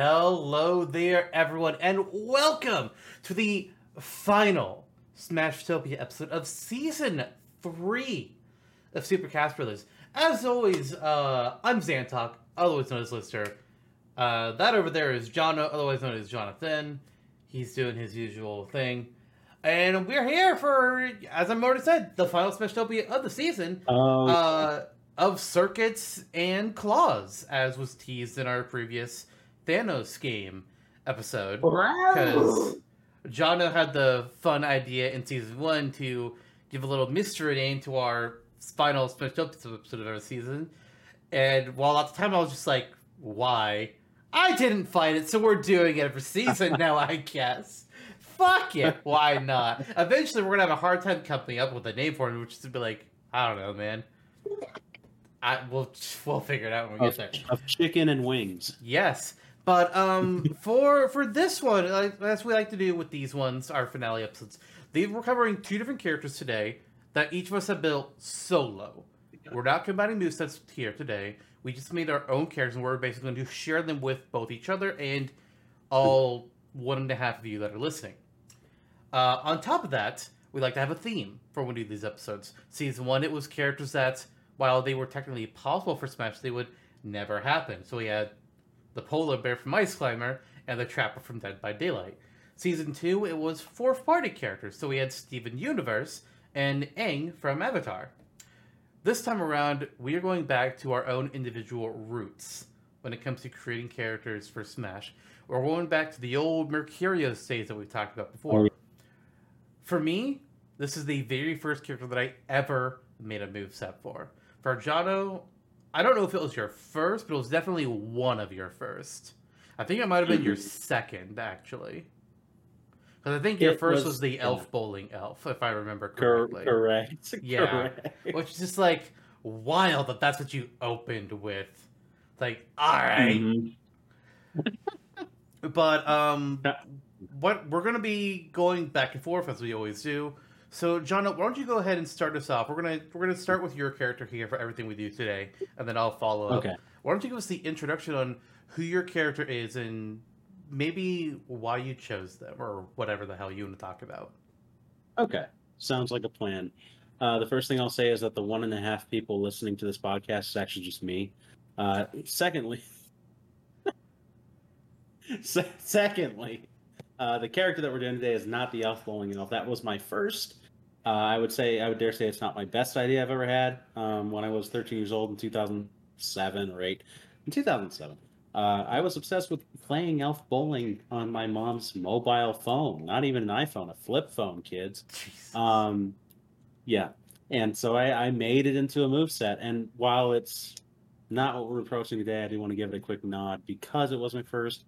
Hello there, everyone, and welcome to the final Smashtopia episode of season three of Super Cast Brothers. As always, uh, I'm Xantok, otherwise known as Lister. Uh, that over there is John, otherwise known as Jonathan. He's doing his usual thing. And we're here for, as I've already said, the final Smashtopia of the season Oh, uh, of circuits and claws, as was teased in our previous Thanos game episode. Because Jono had the fun idea in season one to give a little mystery name to our final special episode of our season. And while at the time I was just like, why? I didn't fight it, so we're doing it for season now, I guess. Fuck it, why not? Eventually, we're gonna have a hard time coming up with a name for it, which is to be like, I don't know, man. I we'll we'll figure it out when we of, get there. of chicken and wings. Yes, but um, for for this one, like, as we like to do with these ones, our finale episodes, they we're covering two different characters today that each of us have built solo. We're not combining movesets here today. We just made our own characters, and we're basically going to share them with both each other and all one and a half of you that are listening. Uh, on top of that, we like to have a theme for when we do these episodes. Season one, it was characters that, while they were technically possible for Smash, they would never happen. So we had the polar bear from Ice Climber and the trapper from Dead by Daylight. Season two, it was fourth party characters. So we had Steven Universe and Aang from Avatar. This time around, we are going back to our own individual roots when it comes to creating characters for Smash. We're going back to the old Mercurius days that we've talked about before. For me, this is the very first character that I ever made a move set for. For Jono, I don't know if it was your first, but it was definitely one of your first. I think it might have been your second, actually. Because I think your It first was- was, the yeah. elf bowling elf, if I remember Cor- correctly. correct. Yeah. Correct. Which is just like wild that that's what you opened with. It's like, all right. Mhm. But um, what we're gonna be going back and forth as we always do. So, John, why don't you go ahead and start us off? We're gonna we're gonna start with your character here for everything we do today, and then I'll follow up. Okay. Why don't you give us the introduction on who your character is and maybe why you chose them or whatever the hell you want to talk about? Okay. Sounds like a plan. Uh, the first thing I'll say is that the one and a half people listening to this podcast is actually just me. Uh, secondly, se- secondly, uh, the character that we're doing today is not the elf bowling elf. That was my first. Uh, I would say I would dare say it's not my best idea I've ever had. Um, when I was 13 years old in 2007 or eight, in 2007, uh, I was obsessed with playing elf bowling on my mom's mobile phone. Not even an iPhone, a flip phone, kids. Um, yeah, and so I, I made it into a move set. And while it's not what we're approaching today, I do want to give it a quick nod because it was my first,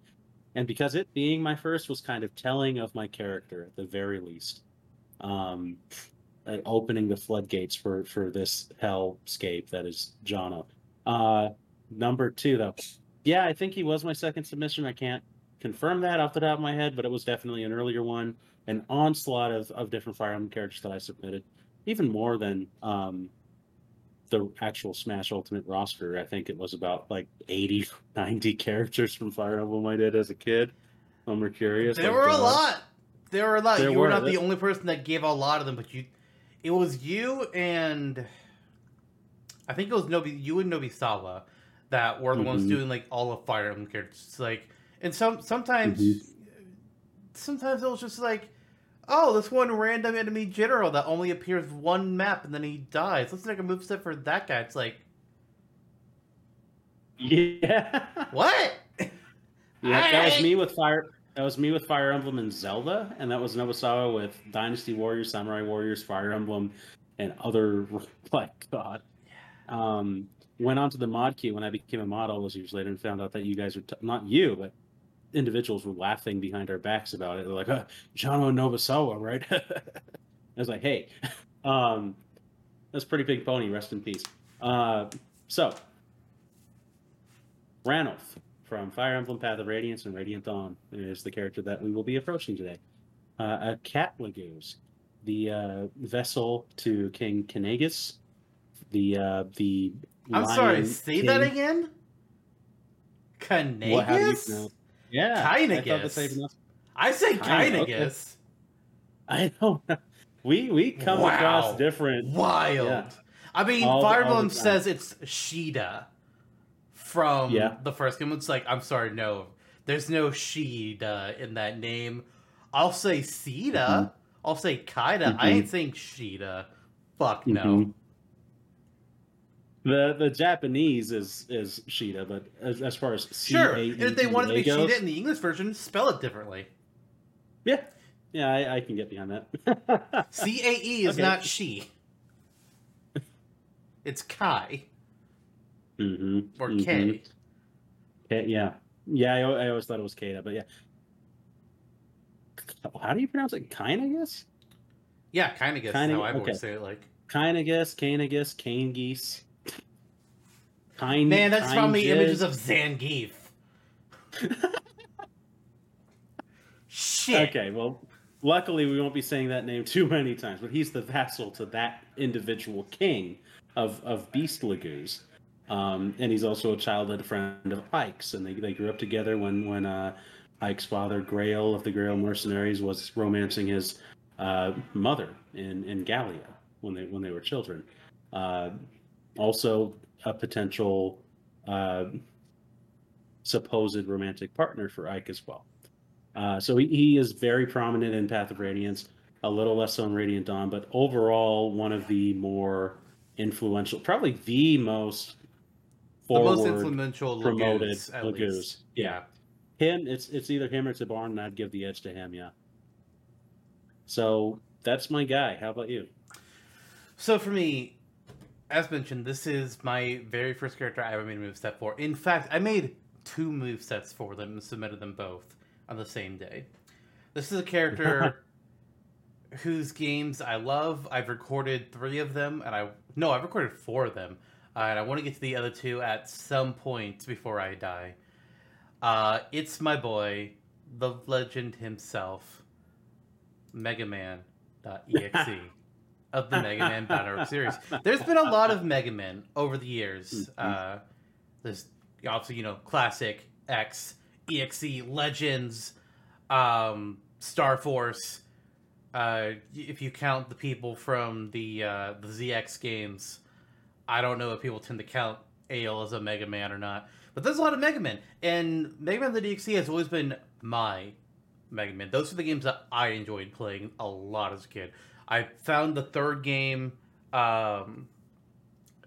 and because it being my first was kind of telling of my character at the very least. Um, opening the floodgates for for this hellscape that is Jono. Uh, number two, though, yeah, I think he was my second submission. I can't confirm that off the top of my head, but it was definitely an earlier one an onslaught of, of different Fire Emblem characters that I submitted, even more than um, the actual Smash Ultimate roster. I think it was about like 80, 90 characters from Fire Emblem I did as a kid. I'm curious. There were a lot. There were a lot. You were were. not the only person that gave a lot of them, but you, it was you and I think it was Nobi, you and Nobisawa that were the ones Mhm. doing like all of Fire Emblem characters. Like, and some sometimes, Mhm. sometimes it was just like, oh, this one random enemy general that only appears one map and then he dies. Let's make a move set for that guy. It's like, Yeah. what? Yeah, that was me with Fire. That was me with Fire Emblem and Zelda, and that was Nobusawa with Dynasty Warriors, Samurai Warriors, Fire Emblem, and other. Like God. Um, went on to the mod queue when I became a mod all those years later, and found out that you guys were t- not you, but individuals were laughing behind our backs about it. They're like, uh, "Jono Nobusawa, right?" I was like, "Hey, um, that's a pretty big pony. Rest in peace." Uh, so Ranulf from Fire Emblem Path of Radiance and Radiant Dawn is the character that we will be approaching today. Uh, a cat Laguz, the uh, vessel to King Kanagus, the uh, the I'm sorry. Say that king- again. What, how do you Canagus? pronounce- Yeah, I Kynagus. I say Kyna. Kynagus. I don't. know. We we come Wow. across different. Wild. Yeah. I mean, All the- Fire all Emblem says it's Shida from Yeah. the first game. It's like, I'm sorry, no. There's no Shida in that name. I'll say Sita. Mhm. I'll say Kaida. I Mhm. ain't saying Shida. Fuck no. Mhm. The the Japanese is is Sheeta, but as, as far as Sure. And if they wanted to be goes- Shida in the English version, spell it differently. yeah, yeah, I, I can get behind that. C A E is Okay. not she. It's Kai hmm or K. yeah, yeah. I, I always thought it was Kata, but yeah. How do you pronounce it? Guess. Yeah, guess Kinda- how I okay. always say it. Like, Kind, I guess. Cane, I guess. Cane geese. Man, that's from the images of Zangief. Shit. Okay, well, luckily we won't be saying that name too many times, but he's the vassal to that individual king of of Beast Laguz. Um, and he's also a childhood friend of Ike's, and they, they grew up together when when uh, Ike's father, Greil of the Greil Mercenaries, was romancing his uh, mother in in Gallia when they when they were children. Uh, also, a potential uh, supposed romantic partner for Ike as well. Uh, so he, he is very prominent in Path of Radiance, a little less so in Radiant Dawn, but overall one of the more influential, probably the most The most influential promoted Laguz, Laguz. Yeah. him. It's it's either him or it's Tibarn, and I'd give the edge to him. Yeah. So that's my guy. How about you? So for me, as mentioned, this is my very first character I ever made a move set for. In fact, I made two move sets for them and submitted them both on the same day. This is a character whose games I love. I've recorded three of them, and I no, I've recorded four of them, uh, and I want to get to the other two at some point before I die. Uh, it's my boy, the legend himself, Mega Man.exe of the Mega Man Battle Arc series. There's been a lot of Mega Man over the years. Uh, there's obviously, you know, classic X, EXE, Legends, um, Star Force. Uh, if you count the people from the uh, the ZX games, I don't know if people tend to count Aile as a Mega Man or not. But there's a lot of Mega Man, and Mega Man the DXC has always been my Mega Man. Those are the games that I enjoyed playing a lot as a kid. I found the third game um,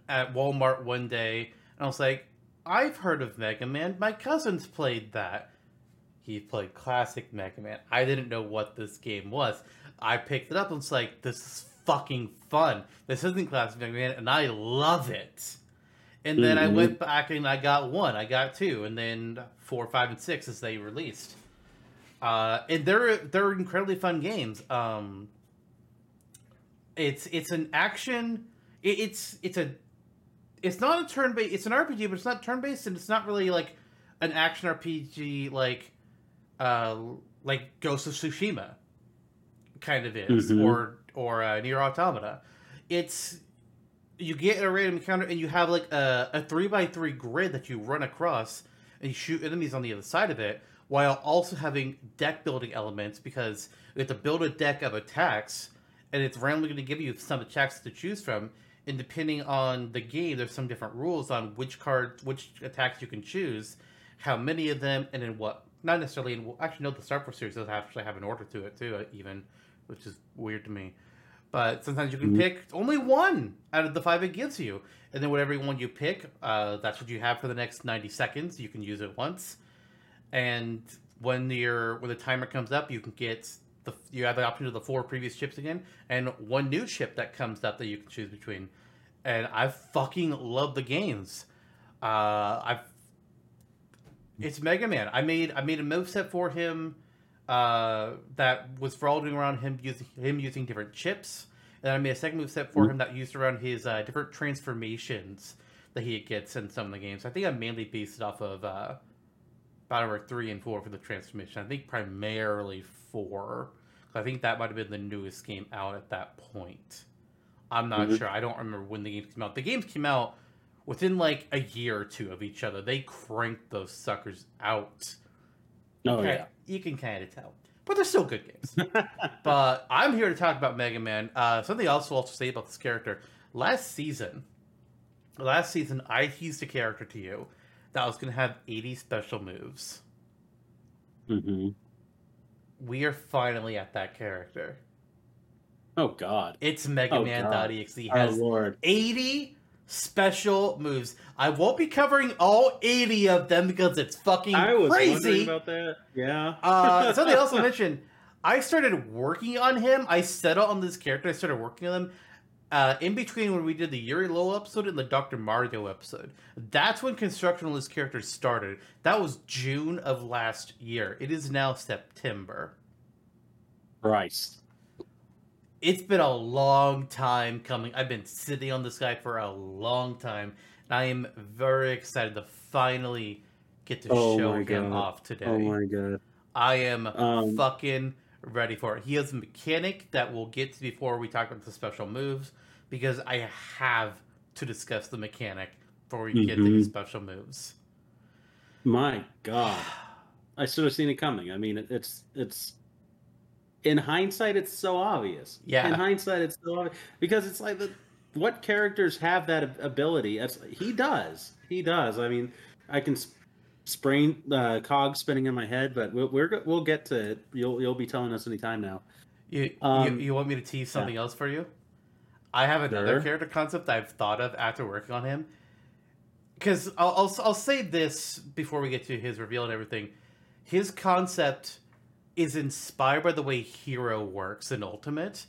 at Walmart one day, and I was like, I've heard of Mega Man. My cousin's played that. He played classic Mega Man. I didn't know what this game was. I picked it up and was like, this is fucking fun. This isn't classic Mega Man, and I love it. And then I Mhm. went back and I got one, I got two, and then four, five, and six as they released. Uh, and they're they're incredibly fun games. Um, it's it's an action. It, it's it's a it's not a turn based. It's an RPG, but it's not turn based, and it's not really like an action RPG like uh like Ghost of Tsushima kind of is, Mhm. or or uh, Nier Automata. It's you get a random encounter and you have like a, a three by three grid that you run across and you shoot enemies on the other side of it while also having deck building elements because you have to build a deck of attacks and it's randomly going to give you some attacks to choose from and depending on the game there's some different rules on which card which attacks you can choose how many of them and in what not necessarily in actually no the star Force series does actually have an order to it too even which is weird to me but sometimes you can Mhm. pick only one out of the five it gives you and then whatever one you pick uh, that's what you have for the next 90 seconds you can use it once and when your when the timer comes up you can get the you have the option of the four previous chips again and one new chip that comes up that you can choose between. And i fucking love the games. Uh i've it's mega man. I made i made a move set for him uh that was revolving around him using him using different chips. And i made a second move set for him that used around his uh, different transformations that he gets in some of the games. I think i mainly based it off of uh Battle Royale 3 and 4 for the transformation. I think primarily 4. 'cause I think that might have been the newest game out at that point. I'm not Mhm. sure. I don't remember when the games came out. The games came out within like a year or two of each other. They cranked those suckers out Oh Kinda- yeah. you can kind of tell, but they're still good games. but I'm here to talk about Mega Man. Uh, something else I'll also say about this character. Last season, last season, I teased a character to you that was going to have 80 special moves. hmm We are finally at that character. Oh God. It's Mega Oh, Man God. .exe Oh has Lord. 80 special moves. I won't be covering all 80 of them because it's fucking I was wondering crazy. about that. Yeah. Uh, something else I'll mention. I started working on him. I settled on this character. I started working on him uh, in between when we did the Yuri Lowell episode and the Dr. Mario episode. That's when construction characters started. That was June of last year. It is now September. Christ. It's been a long time coming. I've been sitting on this guy for a long time. And I am very excited to finally get to Oh show him God. off today. Oh my God. I am Um, fucking ready for it. He has a mechanic that we'll get to before we talk about the special moves because I have to discuss the mechanic before we get to his special moves. My God. I should have seen it coming. I mean, it's it's in hindsight, it's so obvious. Yeah. In hindsight, it's so obvious because it's like the what characters have that ability? It's, he does. He does. I mean, I can s- sprain uh, cog spinning in my head, but we'll, we're we'll get to it. You'll you'll be telling us anytime now. You, Um, you you want me to tease something else for you? I have another Sure. character concept I've thought of after working on him. Because I'll, I'll I'll say this before we get to his reveal and everything. His concept is inspired by the way Hero works in Ultimate,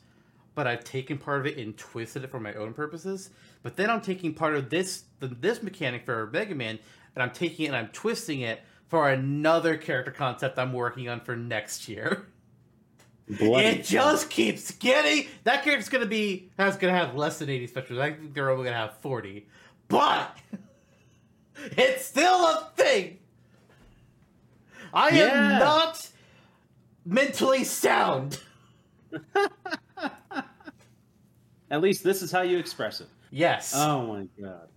but I've taken part of it and twisted it for my own purposes. But then I'm taking part of this the, this mechanic for Mega Man, and I'm taking it and I'm twisting it for another character concept I'm working on for next year. Bloody It just keeps getting. That character's gonna be has gonna have less than eighty specials. I think they're only gonna have forty, but it's still a thing. I Yeah. am not mentally sound. At least this is how you express it. Yes. Oh my god.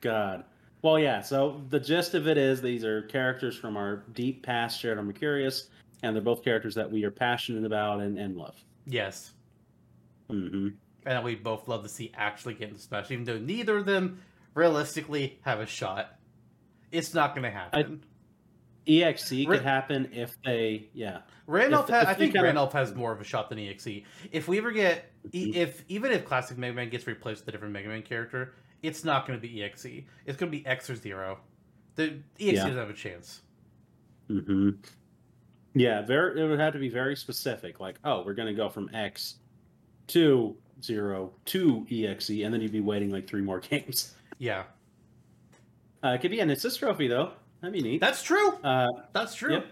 God. Well, yeah, so the gist of it is these are characters from our deep past shared on Mercurius, and they're both characters that we are passionate about and, and love. yes. hmm And that we both love to see actually get into Smash, even though neither of them realistically have a shot. It's not gonna happen. EXE Re- E could happen if they, yeah. Ranulf, If- ha- if I think Ranulf has more of a shot than EXE. If we ever get, Mhm. if even if classic Mega Man gets replaced with a different Mega Man character, it's not going to be EXE. It's going to be X or Zero. The EXE Yeah. doesn't have a chance. hmm Yeah, very. It would have to be very specific. Like, oh, we're going to go from X to zero to EXE, and then you'd be waiting like three more games. Yeah, Uh, it could be an assist trophy though. That'd be neat. that's true. Uh, That's true. Yep.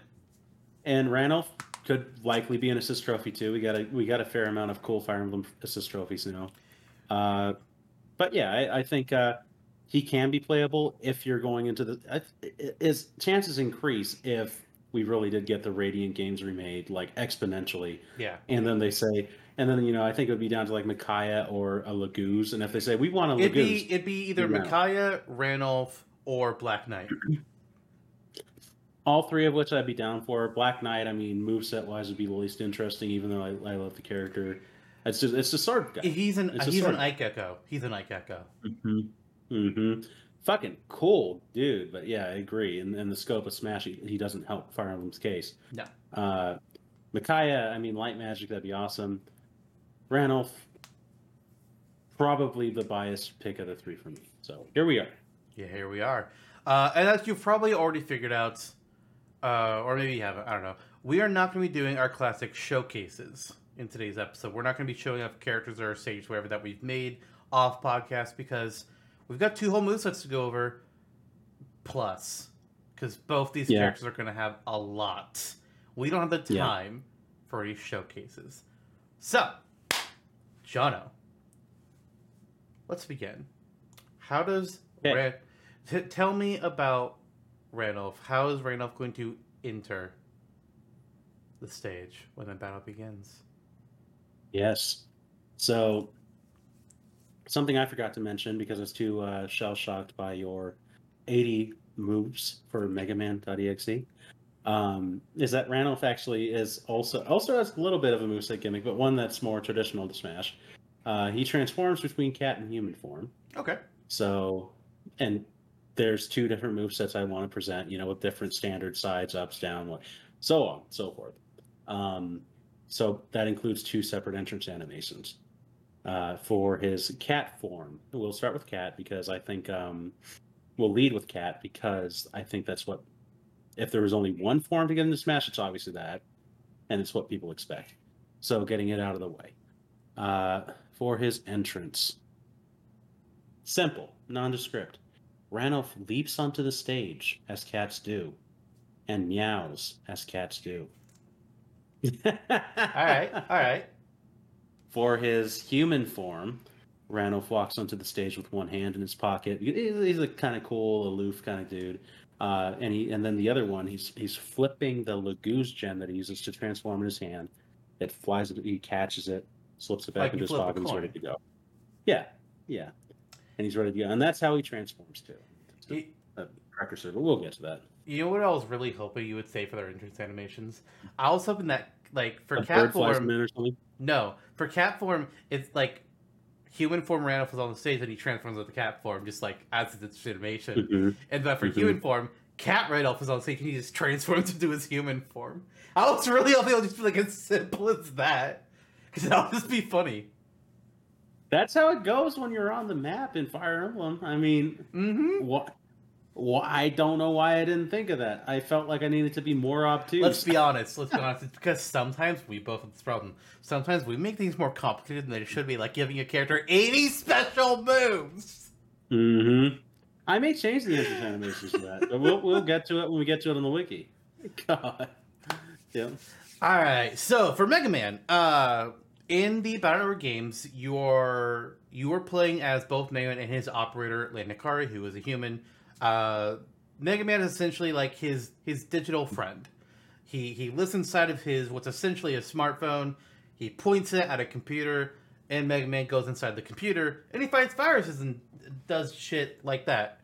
and Ranulf could likely be an assist trophy too. We got a we got a fair amount of cool Fire Emblem assist trophies now. Uh, but yeah, I, I think uh, he can be playable if you're going into the. I, his chances increase if we really did get the Radiant games remade like exponentially, Yeah, and then they say, and then you know I think it would be down to like Micaiah or a Laguz, and if they say we want a it'd be it'd be either. Micaiah, Ranulf, or Black Knight. all three of which I'd be down for. Black Knight, I mean, moveset wise would be the least interesting, even though I, I love the character. It's just it's a sword guy. He's an he's an. Ike Echo. He's an Ike Echo. hmm hmm Fucking cool, dude. But yeah, I agree. In, in the scope of Smash, he, he doesn't help Fire Emblem's case. No. Uh, Micaiah, I mean, light magic, that'd be awesome. Ranulf, probably the biased pick of the three for me. So here we are. Yeah, here we are. Uh, and as you've probably already figured out, uh, or maybe you haven't, I don't know, we are not going to be doing our classic showcases in today's episode. We're not going to be showing off characters or stage whatever that we've made off podcast because we've got two whole movesets to go over, plus, because both these Yeah. characters are going to have a lot. We don't have the Yeah. time for these showcases. So, Jono, let's begin. How does Okay. Ran- t- tell me about Ranulf? How is Ranulf going to enter the stage when the battle begins? Yes. So, something I forgot to mention because I was too uh, shell shocked by your 80 moves for Mega Man.exe. um, is that Ranulf actually is also also has a little bit of a moveset gimmick, but one that's more traditional to Smash. Uh, he transforms between cat and human form. Okay. So, and there's two different move sets I want to present, you know, with different standard sides, ups, down, what, so on, so forth. Um, so that includes two separate entrance animations. Uh, for his cat form, we'll start with cat because I think um, we'll lead with cat because I think that's what. If there was only one form to get into Smash, it's obviously that, and it's what people expect. So getting it out of the way. Uh, for his entrance, simple, nondescript. Ranulf leaps onto the stage as cats do, and meows as cats do. All right. All right. For his human form, Ranulf walks onto the stage with one hand in his pocket. He's a kind of cool, aloof kind of dude. Uh, and he and then the other one, he's he's flipping the Laguz gem that he uses to transform in his hand. It flies, he catches it, slips it back Like into his pocket, and he's ready to go. Yeah, yeah, and he's ready to go, and that's how he transforms too. You, Precursor, but we'll get to that. you know what I was really hoping you would say for their entrance animations? I was hoping that, like, for a cat bird form, him in or something. No, for cat form, it's like human form Ranulf is on the stage and he transforms into cat form, just like as its animation. Mhm. And then for Mhm. human form, cat Ranulf is on stage and he just transforms into his human form. I was really hoping it would just be like as simple as that, because that would just be funny. That's how it goes when you're on the map in Fire Emblem. I mean, Mm-hmm. what? Why, I don't know why I didn't think of that. I felt like I needed to be more obtuse. Let's be honest. Let's be honest. It's because sometimes we both have this problem. Sometimes we make things more complicated than they should be, like giving a character 80 special moves. Mm-hmm. I may change the entrance animations for that, but we'll we'll get to it when we get to it on the wiki. God. Yeah. All right. So for Mega Man, uh, in the Battle Royale games, you're you are playing as both Mega Man and his operator Lan Hikari, who is a human. Uh, Mega Man is essentially like his his digital friend. He he lives inside of his what's essentially a smartphone. He points it at a computer, and Mega Man goes inside the computer and he fights viruses and does shit like that.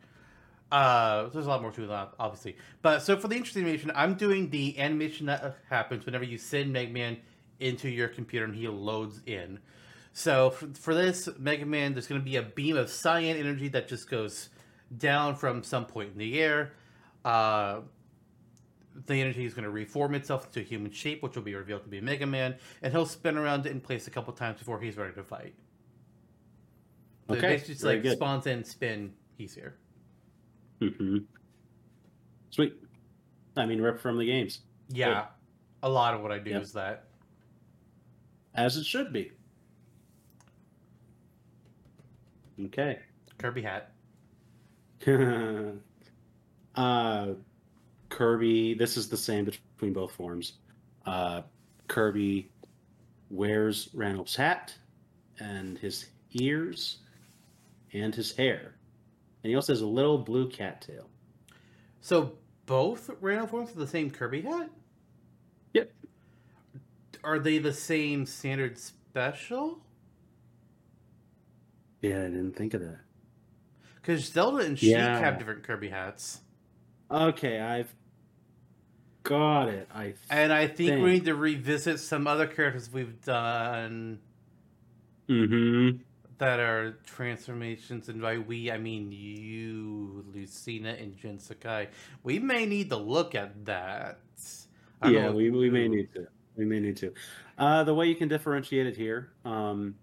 Uh, there's a lot more to that, obviously. But so for the interesting animation, I'm doing the animation that happens whenever you send Mega Man into your computer and he loads in. So for, for this Mega Man, there's going to be a beam of cyan energy that just goes down from some point in the air. Uh, the energy is going to reform itself into a human shape, which will be revealed to be Mega Man, and he'll spin around in place a couple times before he's ready to fight. So Okay, basically just like good. spawns in, spin, he's here. Mm-hmm. Sweet. I mean, rip from the games, Yeah, a lot of what I do Yeah. is that. as it should be. Okay. Kirby hat. uh, Kirby. This is the same between both forms. Uh, Kirby wears Ranulf's hat and his ears and his hair, and he also has a little blue cattail. So both Rhino forms are the same Kirby hat? Yep. Are they the same standard special? Yeah, I didn't think of that. Because Zelda and Sheik Yeah. have different Kirby hats. Okay, I've got it. I And I think Dang. we need to revisit some other characters we've done mm-hmm. that are transformations. And by we, I mean you, Lucina, and Jin Sakai. We may need to look at that. I Yeah, we, we may need to. We may need to. Uh, the way you can differentiate it here, um,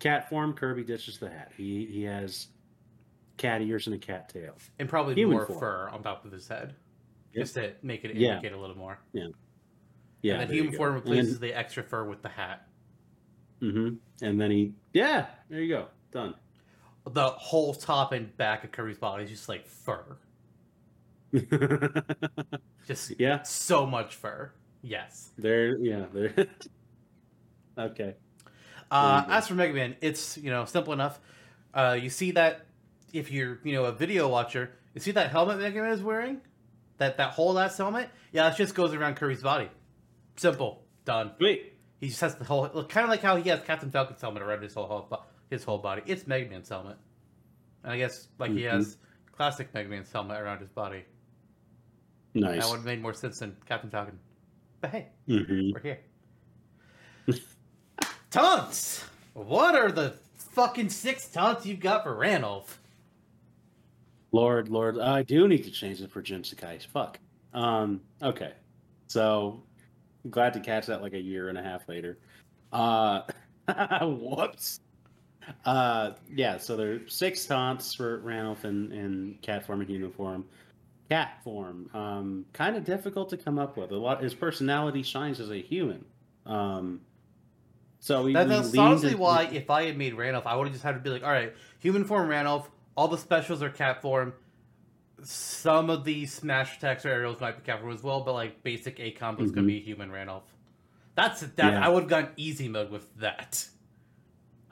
cat form, Kirby ditches the hat. He he has cat ears and a cat tail. And probably Human more form. fur on top of his head. Yep. Just to make it Yeah. indicate a little more. Yeah, yeah. and then human form replaces the extra fur with the hat. Mm-hmm. and then he, yeah, there you go, done. The whole top and back of Kirby's body is just like fur. Just yeah, so much fur. Yes. there, yeah, there. okay. Uh, There you go. as for Mega Man, it's you know simple enough. Uh, you see that if you're you know a video watcher, you see that helmet Mega Man is wearing, that that whole ass helmet. Yeah, it just goes around Kirby's body. Simple, done. Wait, He just has the whole kind of like how he has Captain Falcon's helmet around his whole, whole his whole body. It's Mega Man's helmet, and I guess like he Mhm. has classic Mega Man's helmet around his body. Nice. That would have made more sense than Captain Falcon. But hey, hmm we're here. taunts! What are the fucking six taunts you've got for Ranulf? Lord, Lord, I do need to change it for Jin Sakai. Fuck. Um. Okay. So, glad to catch that like a year and a half later. Uh. whoops. Uh. Yeah. So there are six taunts for Ranulf in in cat form and human form. Cat form. Um. Kind of difficult to come up with. A lot. His personality shines as a human. Um. So we, That, that's honestly why, if I had made Ranulf, I would have just had to be like, all right, human form Ranulf, all the specials are cat form. Some of the smash attacks or aerials might be cat form as well, but like basic A combo is gonna Mhm. be human Ranulf. That's that. Yeah. I would have gone easy mode with that.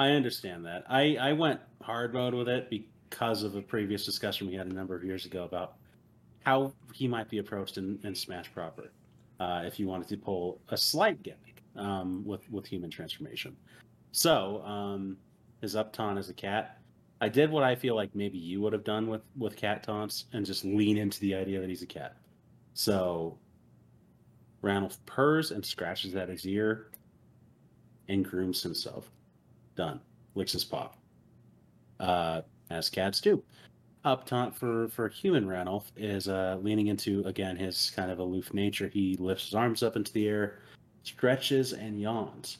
I understand that. I, I went hard mode with it because of a previous discussion we had a number of years ago about how he might be approached in, in Smash proper uh, if you wanted to pull a slight gimmick um, with, with human transformation. So, um, his up taunt as a cat, I did what I feel like maybe you would have done with, with cat taunts and just lean into the idea that he's a cat. So, Ranulf purrs and scratches at his ear and grooms himself done. Licks his paw. Uh, as cats do. Up taunt for for human Ranulf is uh, leaning into again his kind of aloof nature. He lifts his arms up into the air, stretches and yawns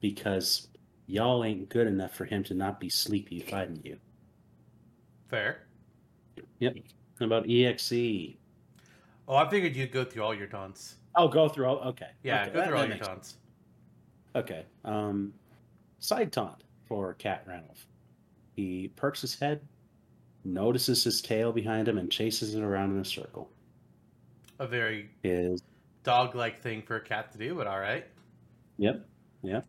because y'all ain't good enough for him to not be sleepy fighting you. Fair. Yep. How about EXE? Oh, I figured you'd go through all your taunts. I'll go through all. Okay. Yeah, Okay, go that- through all that your taunts. Okay. Um, side taunt for Cat Ranulf. He perks his head, notices his tail behind him, and chases it around in a circle. A very His dog-like thing for a cat to do, but all right. yep, yep.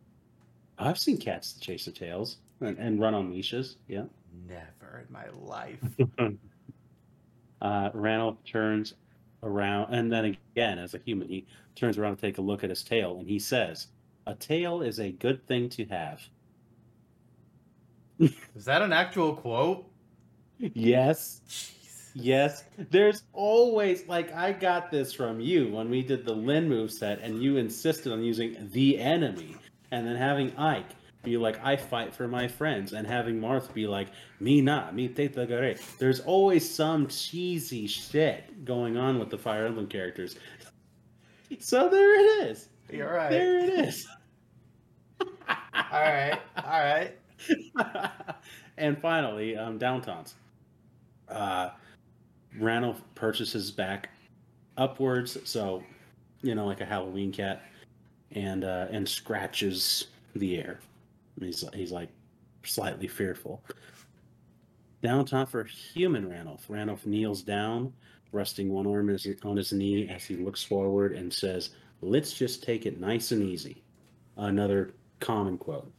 I've seen cats chase their tails and, and run on leashes. Yeah. Never in my life. Uh, Ranulf turns around, and then again, as a human, he turns around to take a look at his tail, and he says, "A tail is a good thing to have." Is that an actual quote? Yes. Yes, there's always like I got this from you when we did the Lyn move set, and you insisted on using the enemy, and then having Ike be like, "I fight for my friends," and having Marth be like, "Me not, me te tagare." There's always some cheesy shit going on with the Fire Emblem characters. So there it is. You're right. There it is. All right. All right. and finally, um, down taunts. Uh, Ranulf purchases back upwards, so you know, like a Halloween cat, and uh, and scratches the air. And he's he's like slightly fearful. Down taunt for human Ranulf. Ranulf kneels down, resting one arm is- on his knee as he looks forward and says, "Let's just take it nice and easy." Another common quote.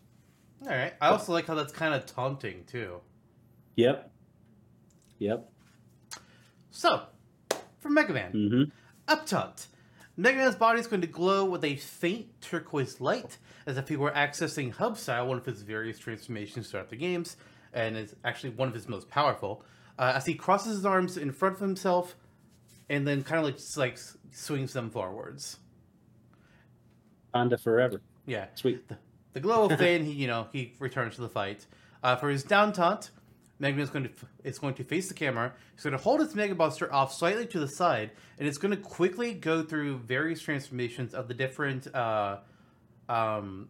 All right. I also like how that's kind of taunting too. Yep. Yep. So, for Mega Man, Mm-hmm. up taunt. Mega Man's body is going to glow with a faint turquoise light, as if he were accessing Hub Style, one of his various transformations throughout the games, and is actually one of his most powerful. Uh, as he crosses his arms in front of himself, and then kind of like just like swings them forwards. Honda forever. Yeah. Sweet. The glow will fade, and he, you know, he returns to the fight. Uh, for his down taunt, Mega Man is going to is going to face the camera. He's going to hold his Mega Buster off slightly to the side, and it's going to quickly go through various transformations of the different uh, um,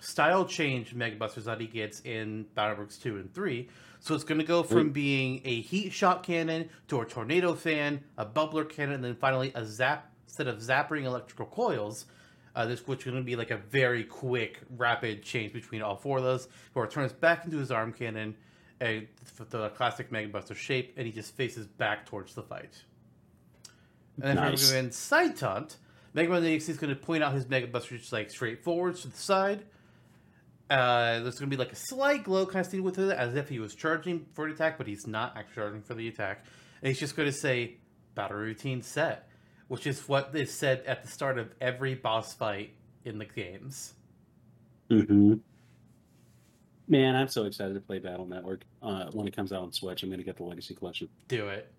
style change Mega Busters that he gets in Battle Network two and three. So it's going to go from being a heat shot cannon to a tornado fan, a bubbler cannon, and then finally a zap set of zapping electrical coils. Uh, this which is going to be like a very quick, rapid change between all four of those. Before it turns back into his arm cannon, a, the classic Mega Buster shape, and he just faces back towards the fight. And then Nice. for Mega Man Side Taunt, Mega Man EXE is going to point out his Mega Buster just like straight forwards to the side. Uh, there's going to be like a slight glow kind of seen with it, as if he was charging for the attack, but he's not actually charging for the attack. And he's just going to say, Battle routine set, which is what is said at the start of every boss fight in the games. Mm-hmm. Man, I'm so excited to play Battle Network uh, when it comes out on Switch. I'm going to get the Legacy Collection. Do it.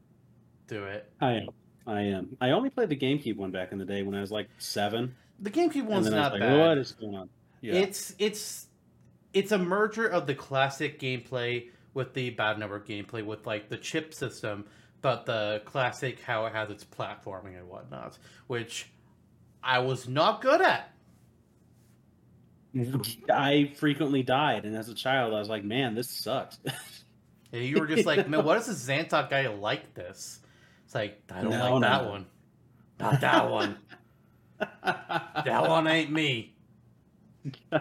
do it. I am. I am. I only played the GameCube one back in the day when I was like seven. The GameCube one's not like, bad. what is going on? Yeah. It's it's it's a merger of the classic gameplay with the Battle Network gameplay with like the chip system, but the classic how it has its platforming and whatnot, which I was not good at. I frequently died, and as a child, I was like, "Man, this sucks." And you were just like, man, what does this Xantok guy like this? It's like I don't No, like no, that no. one. Not that one. that one ain't me. Uh,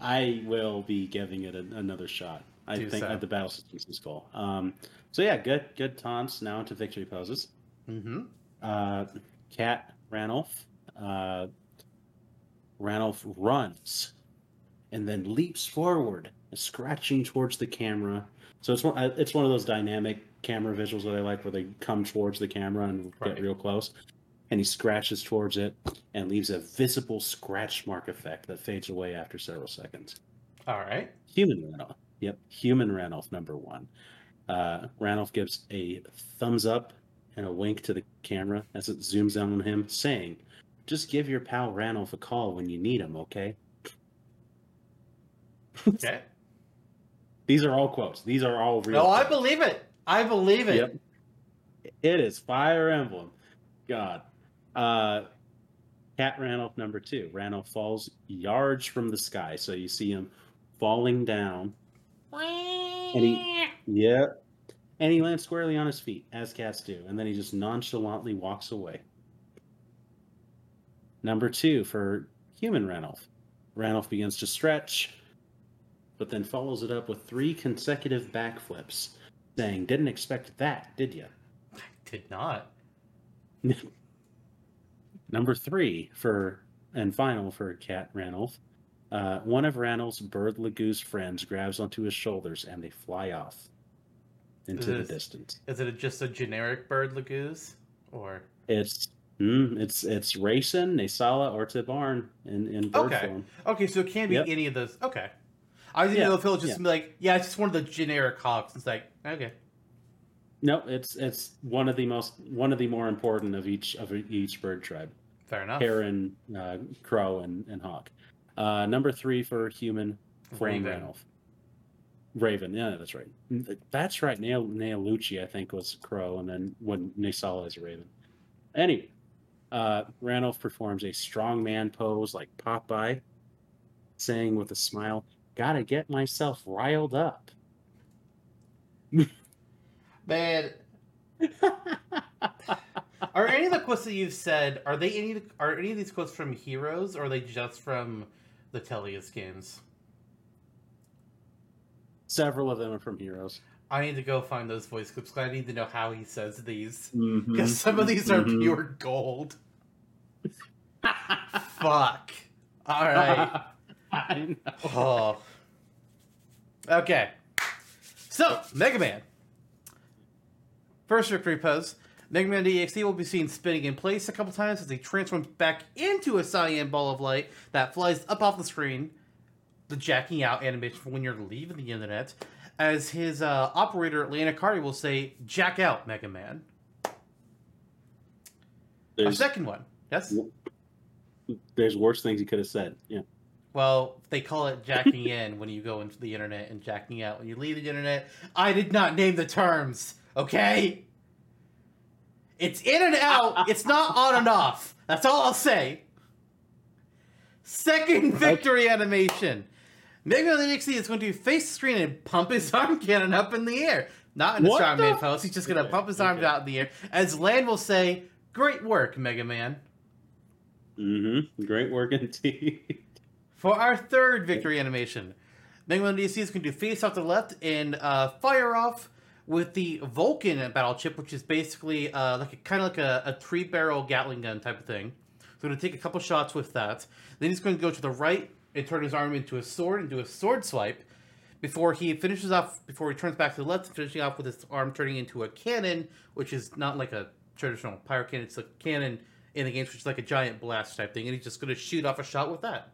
I will be giving it a, another shot. I Do think so. uh, the battle systems is cool. Um, so yeah, good, good taunts. Now into victory poses. Mm-hmm. Uh, Cat Ranulf. Uh, Ranulf runs and then leaps forward, scratching towards the camera. So it's one, uh, it's one of those dynamic camera visuals that I like, where they come towards the camera and Right. get real close. And he scratches towards it and leaves a visible scratch mark effect that fades away after several seconds. All right. Human Ranulf. Yep, human Ranulf number one. Uh, Ranulf gives a thumbs up and a wink to the camera as it zooms down on him, saying, "Just give your pal Ranulf a call when you need him, okay?" Okay. These are all quotes. These are all real. No, I believe it. I believe it. Yep. It is Fire Emblem. God. Uh, Cat Ranulf number two. Ranulf falls yards from the sky, so you see him falling down. And he, yeah, and he lands squarely on his feet, as cats do, and then he just nonchalantly walks away. Number two for human Ranulf. Ranulf begins to stretch, but then follows it up with three consecutive backflips, saying, "Didn't expect that, did you?" I did not. Number three for and final for Cat Ranulf. Uh, one of Ranulf's bird Laguz friends grabs onto his shoulders and they fly off into the Is- distance. Is it just a generic bird Laguz? Or It's mm, it's it's Reyson, Naesala, or Tibarn in, in bird Okay. form. okay, so it can be Yep. any of those. Okay, I didn't Yeah, know if it was just yeah. be like, yeah, it's just one of the generic hawks. It's like, okay, No, it's it's one of the most one of the more important of each of each bird tribe. fair enough. Heron, uh, crow, and, and hawk. Uh, number three for human, Raven. Raven, yeah, that's right. That's right. Nail Naelucci, I think, was crow, and then when Naesala is a raven. Anyway, uh, Ranulf performs a strongman pose like Popeye, saying with a smile, "Gotta get myself riled up." Man, are any of the quotes that you've said are they any are any of these quotes from Heroes or are they just from the Tellius games? Several of them are from Heroes. I need to go find those voice clips. 'cause I need to know how he says these because some of these are Mhm. pure gold. Fuck. All right. I know. Oh. Okay. So, Mega Man. First victory pose. Mega Man DXD will be seen spinning in place a couple times as he transforms back into a cyan ball of light that flies up off the screen. The jacking out animation for when you're leaving the internet. As his uh, operator, Lan Hikari, will say, Jack out, Mega Man. A There's, second one. Yes? There's worse things he could have said. Yeah. Well, they call it jacking in when you go into the internet and jacking out when you leave the internet. I did not name the terms, okay? It's in and out. It's not on and off. That's all I'll say. Second victory animation. Mega Man XD is going to face the screen and pump his arm cannon up in the air. Not in a strongman pose. He's just going to pump his arms okay. out in the air. As Land will say, Great work, Mega Man. Mm-hmm. Great work indeed. For our third victory animation, Mega Man DC is going to face off to the left and uh, fire off with the Vulcan battle chip, which is basically uh, like a kind of like a, a three barrel Gatling gun type of thing. So we're going to take a couple shots with that. Then he's going to go to the right and turn his arm into a sword and do a sword swipe. Before he finishes off, before he turns back to the left, finishing off with his arm turning into a cannon, which is not like a traditional pyro cannon. It's a cannon in the games, which is like a giant blast type thing, and he's just going to shoot off a shot with that.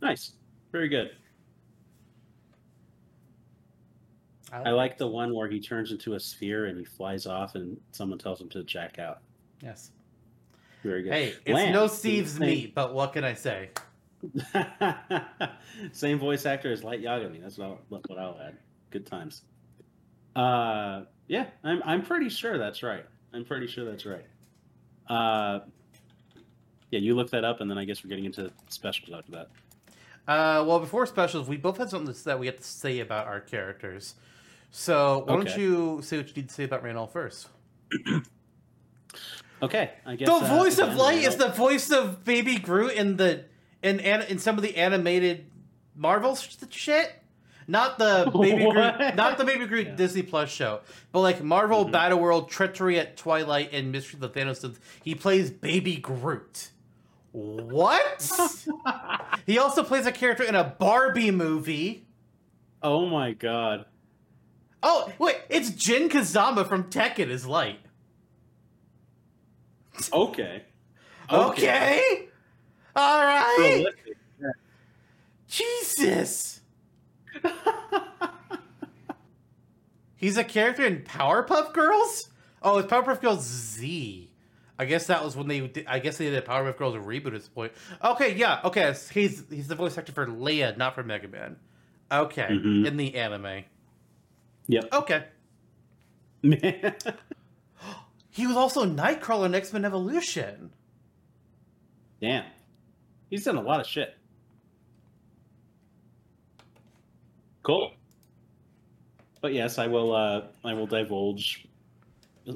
Nice. Very good. I like the one where he turns into a sphere and he flies off, and someone tells him to jack out. Yes. Very good. Hey, it's no Steve's meat, but what can I say? Same voice actor as Light Yagami. That's what I'll, what I'll add. Good times. Uh, yeah, I'm I'm pretty sure that's right. I'm pretty sure that's right. Uh, yeah, you look that up, and then I guess we're getting into specials after that. Uh, well, before specials, we both had something that we had to say about our characters. So why don't you say what you need to say about Randall first? Okay, I guess the uh, voice of Light is the voice of Baby Groot in the in in some of the animated Marvel shit. Not the Baby Groot, not the Baby Groot Yeah. Disney Plus show, but like Marvel Mhm. Battle World, Treachery at Twilight, and Mystery of the Thanos. He plays Baby Groot. What? he also plays a character in a Barbie movie. oh my god. Oh wait, it's Jin Kazama from Tekken is Light. Okay. Okay. All right. Prolific. Jesus. He's a character in Powerpuff Girls? Oh, it's Powerpuff Girls Z. I guess that was when they did, I guess they did a Powerpuff Girls reboot at this point. Okay, yeah, okay. He's he's the voice actor for Leia, not for Mega Man. Okay, Mhm. in the anime. Yep. Okay. Man. He was also Nightcrawler in X Men Evolution. Damn. He's done a lot of shit. Cool. But yes, I will. Uh, I will divulge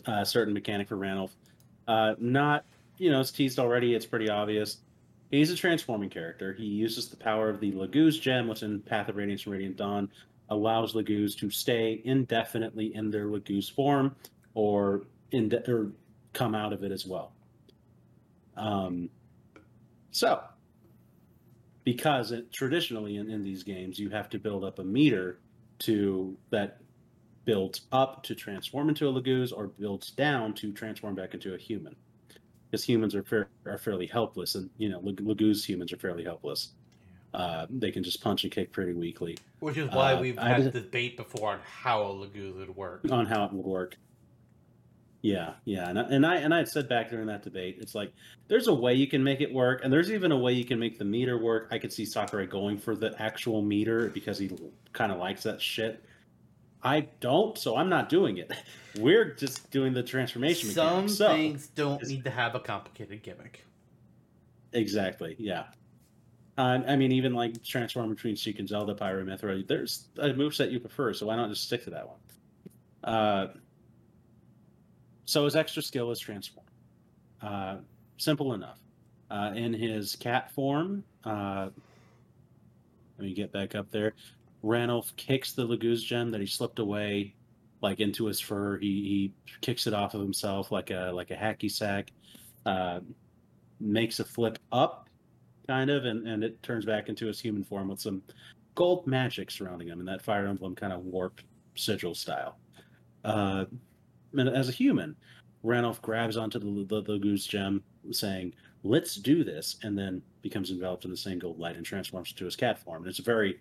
a certain mechanic for Ranulf. Uh, not, you know, it's teased already. It's pretty obvious. He's a transforming character. He uses the power of the Laguz gem, which in Path of Radiance and Radiant Dawn allows Laguz to stay indefinitely in their Laguz form, or in or come out of it as well. Um, so, because it, traditionally in, in these games, you have to build up a meter to that builds up to transform into a Laguz or builds down to transform back into a human. Because humans are fair, are fairly helpless, and you know Lag- Laguz humans are fairly helpless. Uh, they can just punch and kick pretty weakly Which is why Uh, we've had did- debate before on how a Laguz would work. on how it would work. Yeah, yeah, and I, and I and I had said back during that debate, it's like there's a way you can make it work, and there's even a way you can make the meter work. I could see Sakurai going for the actual meter because he kind of likes that shit. I don't, so I'm not doing it. We're just doing the transformation. Some. So- things don't need to have a complicated gimmick. Exactly. Yeah. Um, I mean, even like transform between Sheik and Zelda, Pyra/Mythra, there's a moveset you prefer, so why not just stick to that one? Uh, so his extra skill is transform. Uh, simple enough. Uh, in his cat form, uh, let me get back up there. Ranulf kicks the Laguz gem that he slipped away, like into his fur. He, he kicks it off of himself like a like a hacky sack. Uh, makes a flip up, kind of, and, and it turns back into his human form with some gold magic surrounding him and that Fire Emblem kind of warp sigil style. As a human, Ranulf grabs onto the, the, the Laguz gem, saying, Let's do this, and then becomes enveloped in the same gold light and transforms into his cat form. And it's a very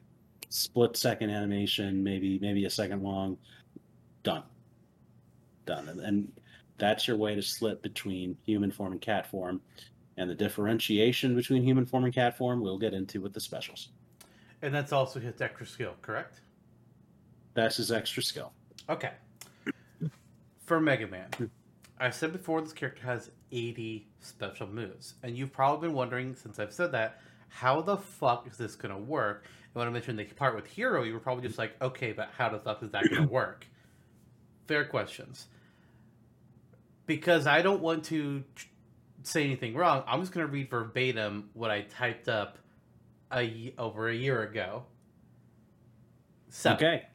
split second animation, maybe maybe a second long. Done. Done. And, and that's your way to slip between human form and cat form and the differentiation between human form and cat form we'll get into with the specials. And that's also his extra skill, correct? That's his extra skill. Okay. For Mega Man, hmm. I said before this character has 80 special moves. And you've probably been wondering, since I've said that, how the fuck is this going to work? And when I mentioned the part with Hero, you were probably just like, okay, but how the fuck is that going to work? Fair questions. Because I don't want to say anything wrong, I'm just going to read verbatim what I typed up a, over a year ago. So, Okay.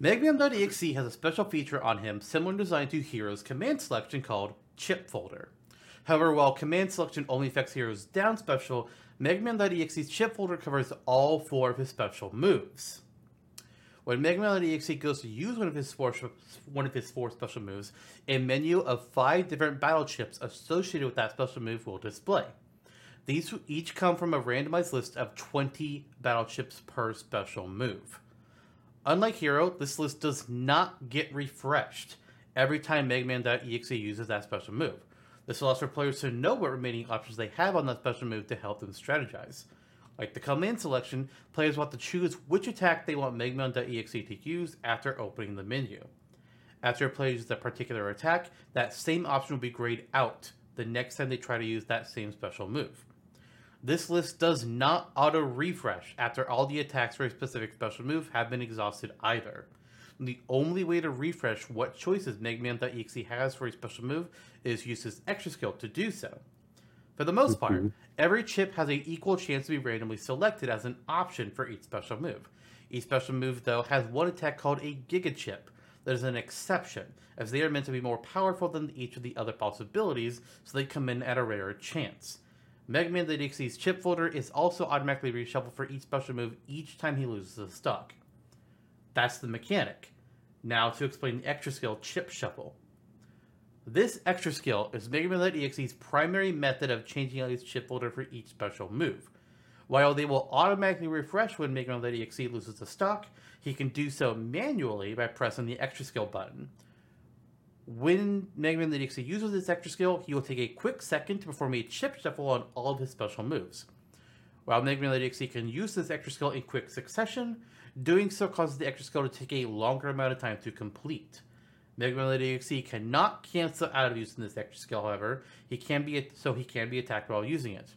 MegaMan.exe has a special feature on him similar in design to Hero's command selection called Chip Folder. However, while command selection only affects Hero's down special, MegaMan.exe's Chip Folder covers all four of his special moves. When MegaMan.exe goes to use one of his four one of his four special moves, a menu of five different battle chips associated with that special move will display. These each come from a randomized list of 20 battle chips per special move. Unlike Hero, this list does not get refreshed every time Mega Man.exe uses that special move. This allows for players to know what remaining options they have on that special move to help them strategize. Like the command selection, players want to choose which attack they want Mega Man.exe to use after opening the menu. After a player uses a particular attack, that same option will be grayed out the next time they try to use that same special move. This list does not auto refresh after all the attacks for a specific special move have been exhausted either. The only way to refresh what choices Megman.exe has for a special move is use his extra skill to do so. For the most part, Mhm. every chip has an equal chance to be randomly selected as an option for each special move. Each special move, though, has one attack called a Giga Chip that is an exception, as they are meant to be more powerful than each of the other possibilities, so they come in at a rarer chance. Mega Man.exe's chip folder is also automatically reshuffled for each special move each time he loses a stock. That's the mechanic. Now to explain the extra skill chip shuffle. This extra skill is Mega Man EXE's primary method of changing out his chip folder for each special move. While they will automatically refresh when Mega Man EXE loses a stock, he can do so manually by pressing the extra skill button. When Mega Man EXE uses this extra skill, he will take a quick second to perform a chip shuffle on all of his special moves. While Mega Man EXE can use this extra skill in quick succession, doing so causes the extra skill to take a longer amount of time to complete. Mega Man EXE cannot cancel out of using this extra skill, however, he can be so he can be attacked while using it.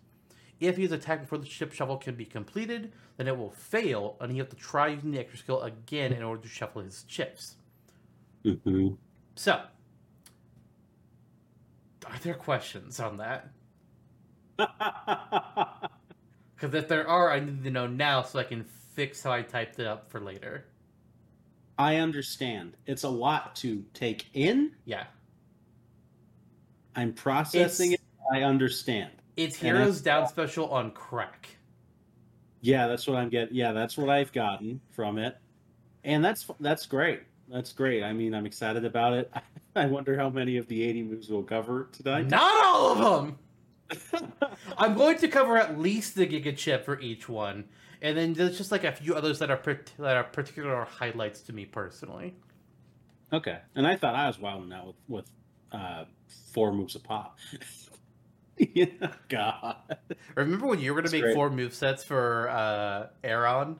If he is attacked before the chip shuffle can be completed, then it will fail, and he have to try using the extra skill again in order to shuffle his chips. Mhm. So, are there questions on that? Because if there are, I need to know now so I can fix how I typed it up for later. I understand. It's a lot to take in. Yeah. I'm processing It's- it. I understand. It's Heroes Down Special on crack. Yeah, that's what I'm getting. Yeah, that's what I've gotten from it, and that's that's great. That's great. I mean, I'm excited about it. I wonder how many of the 80 moves we'll cover tonight. Not all of them! I'm going to cover at least the Giga Chip for each one. And then there's just like a few others that are that are particular highlights to me personally. okay, and I thought I was wilding out with with uh, four moves a pop. yeah, God. Remember when you were going to make great. four move sets for uh, Aeron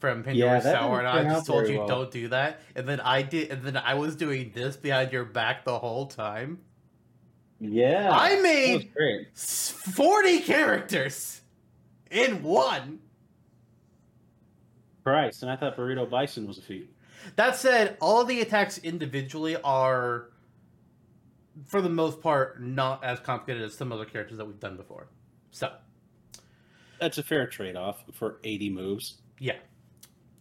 from Yeah, Pandora's Tower, and I just told you well. don't do that, and then I did, and then I was doing this behind your back the whole time. Yeah, I made forty characters in one. Christ, and I thought Burrito Bison was a feat. That said, all the attacks individually are, for the most part, not as complicated as some other characters that we've done before. So, That's a fair trade off for 80 moves. yeah.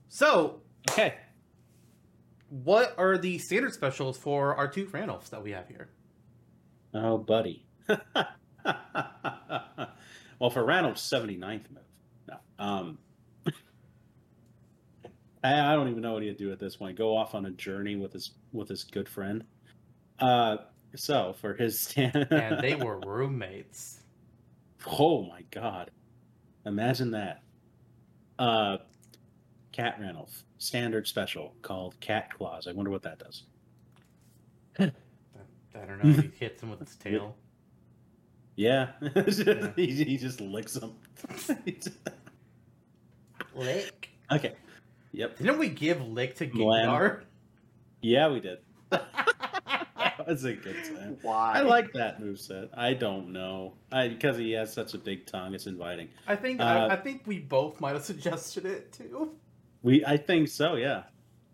So, Okay. what are the standard specials for our two Ranulfs that we have here? Oh, buddy. well, for Randall's 79th move. No. Um, I, I don't even know what he'd do at this point. Go off on a journey with his with his good friend. Uh, so for his stand, And they were roommates. oh my god, imagine that. Uh, Cat Ranulf standard special called Cat Claws. I wonder what that does. I don't know. He hits him with his tail. Yeah, he, he just licks them. Lick. okay. Yep. Didn't we give Lick to. Gengar? Yeah, we did. that was a good time. Why? I like that moveset. I don't know. I because he has such a big tongue, it's inviting. I think Uh, I, I think we both might have suggested it too. We I think so, yeah.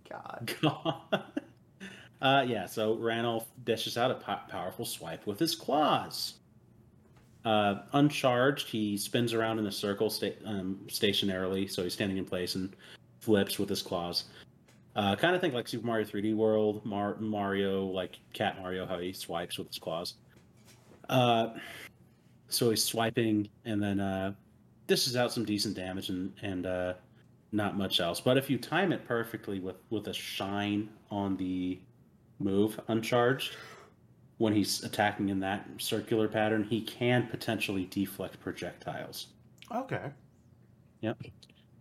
God. God. uh yeah, so Ranulf dishes out a po- powerful swipe with his claws. Uh, uncharged, he spins around in a circle sta- um, stationarily, so he's standing in place and flips with his claws. Uh, kind of think like Super Mario 3D World, Mar- Mario, like Cat Mario, how he swipes with his claws. Uh, so he's swiping and then uh, dishes out some decent damage and and uh, not much else. But if you time it perfectly with with a shine on the move uncharged, when he's attacking in that circular pattern, he can potentially deflect projectiles. Okay. Yep.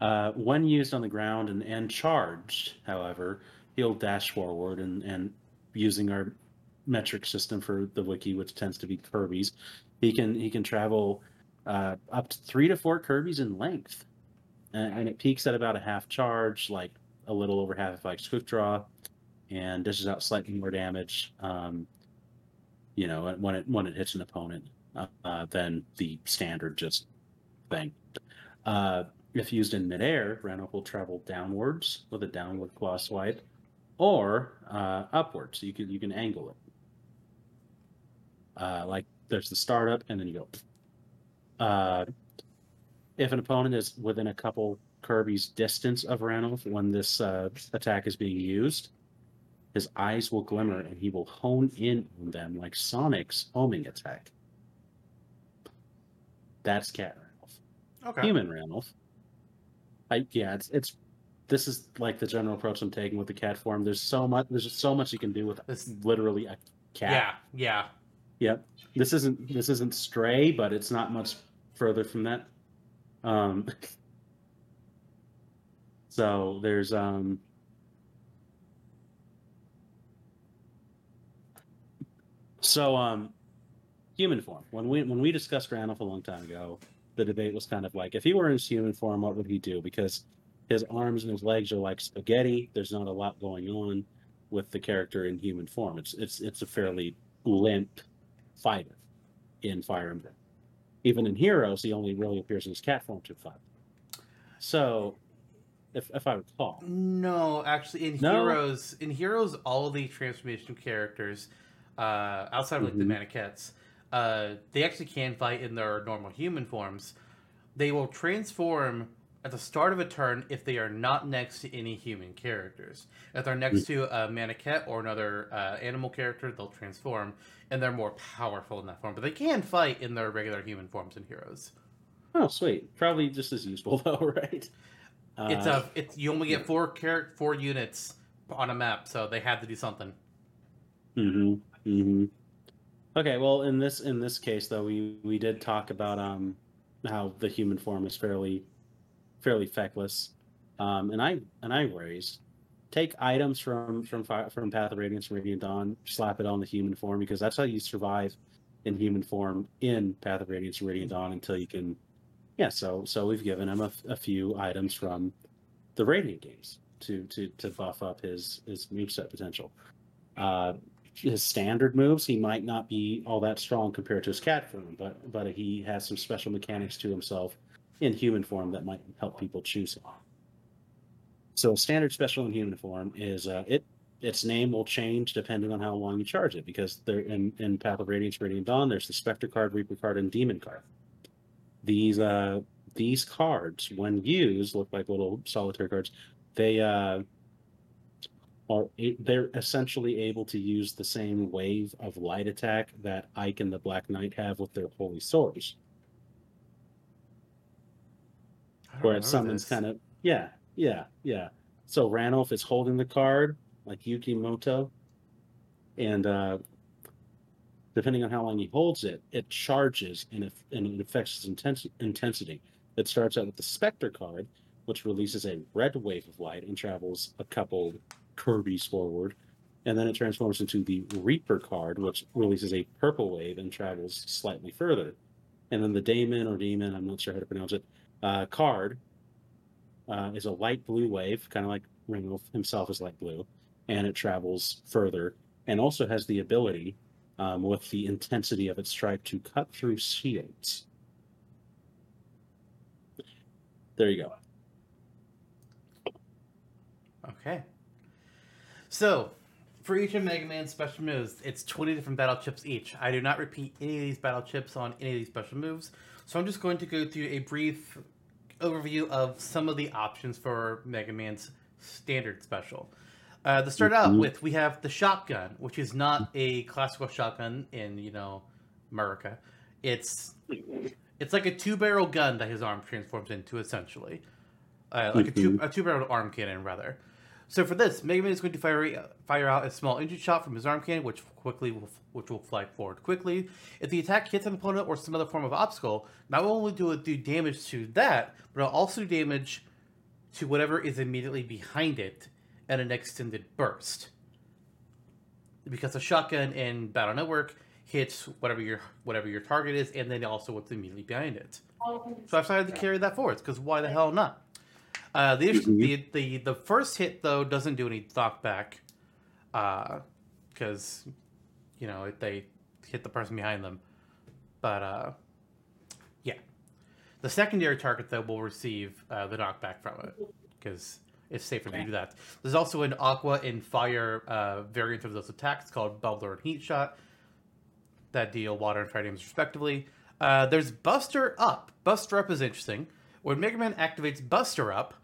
Uh, when used on the ground and, and charged, however, he'll dash forward and, and using our metric system for the wiki, which tends to be Kirby's, he can he can travel uh, up to three to four Kirby's in length, and, and, it peaks at about a half charge, like a little over half like quick draw, and dishes out slightly more damage. Um, you know, when it when it hits an opponent, uh, uh, than the standard just thing. Uh, if used in midair, Ranulf will travel downwards with a downward claw swipe, or uh, upwards. You can you can angle it. Uh, like there's the startup, and then you go. If an opponent is within a couple Kirby's distance of Ranulf when this uh, attack is being used, his eyes will glimmer and he will hone in on them like Sonic's homing attack. That's Cat Ranulf. Okay. Human Ranulf. I yeah, it's it's this is like the general approach I'm taking with the cat form. There's so much there's just so much you can do with This- literally a cat. Yeah, yeah. Yep. This isn't this isn't stray, but it's not much further from that. Um so there's um so um human form. When we when we discussed Ranulf a long time ago, the debate was kind of like if he were in his human form, what would he do? Because his arms and his legs are like spaghetti. There's not a lot going on with the character in human form. It's it's it's a fairly limp fighter in Fire Emblem. Even in Heroes, he only really appears in his cat form to fight. So, if if I recall, No, actually, in No? Heroes, in Heroes, all of the transformation characters, uh, outside of like Mhm. the Manaketes, uh, they actually can fight in their normal human forms. They will transform at the start of a turn if they are not next to any human characters. If they're next to a Manakete or another uh, animal character, they'll transform, and they're more powerful in that form. But they can fight in their regular human forms and Heroes. oh sweet, probably just as useful though, right? it's Uh, a it's you only get four character four units on a map, so they had to do something. Mm-hmm. Mm-hmm. Okay, well, in this in this case, though, we we did talk about um how the human form is fairly fairly feckless, um, and I and I raised take items from from from Path of Radiance Radiant Dawn, slap it on the human form because that's how you survive in human form in Path of Radiance Radiant Dawn until you can. Yeah, so so we've given him a, a few items from the Radiant games to to to buff up his his moveset potential. Uh, his standard moves, he might not be all that strong compared to his cat form, but but he has some special mechanics to himself in human form that might help people choose him. So standard special in human form is uh, it its name will change depending on how long you charge it because there in, in Path of Radiance, Radiant Dawn, there's the Spectre card, Reaper card, and Demon card. These uh these cards, when used, look like little solitaire cards. They uh are they're essentially able to use the same wave of light attack that Ike and the Black Knight have with their holy swords. Where it summons kind of yeah, yeah, yeah. So Ranulf is holding the card like Yugi Muto, and uh, depending on how long he holds it, it charges and it, and it affects its intensi- intensity. It starts out with the Spectre card, which releases a red wave of light and travels a couple Kirby's forward, and then it transforms into the Reaper card, which releases a purple wave and travels slightly further. And then the Daemon or Demon, I'm not sure how to pronounce it, uh, card uh, is a light blue wave, kind of like Ringwolf himself is light blue, and it travels further and also has the ability, um, with the intensity of its strike, to cut through shields. There you go. Okay. So, for each of Mega Man's special moves, it's 20 different battle chips each. I do not repeat any of these battle chips on any of these special moves, so I'm just going to go through a brief overview of some of the options for Mega Man's standard special. Uh, to start out Mhm. with, we have the shotgun, which is not a classical shotgun in you know America. It's it's like a two barrel gun that his arm transforms into, essentially, uh, like a two a two barrel arm cannon rather. So for this, Mega Man is going to fire fire out a small engine shot from his arm cannon, which quickly will, which will fly forward quickly. If the attack hits an opponent or some other form of obstacle, not only do it do damage to that, but it'll also do damage to whatever is immediately behind it at an extended burst. Because a shotgun in Battle Network hits whatever your whatever your target is, and then also what's immediately behind it. So I've decided to carry that forward because why the hell not? Uh, the, Mhm. the the the first hit though doesn't do any knockback, because you know if they hit the person behind them. But uh, yeah, the secondary target though will receive uh, the knockback from it because it's safer to do that. There's also an aqua and fire uh, variant of those attacks called bubbler and heat shot that deal water and fire damage respectively. Uh, there's Buster Up. Buster Up is interesting. When Mega Man activates Buster Up,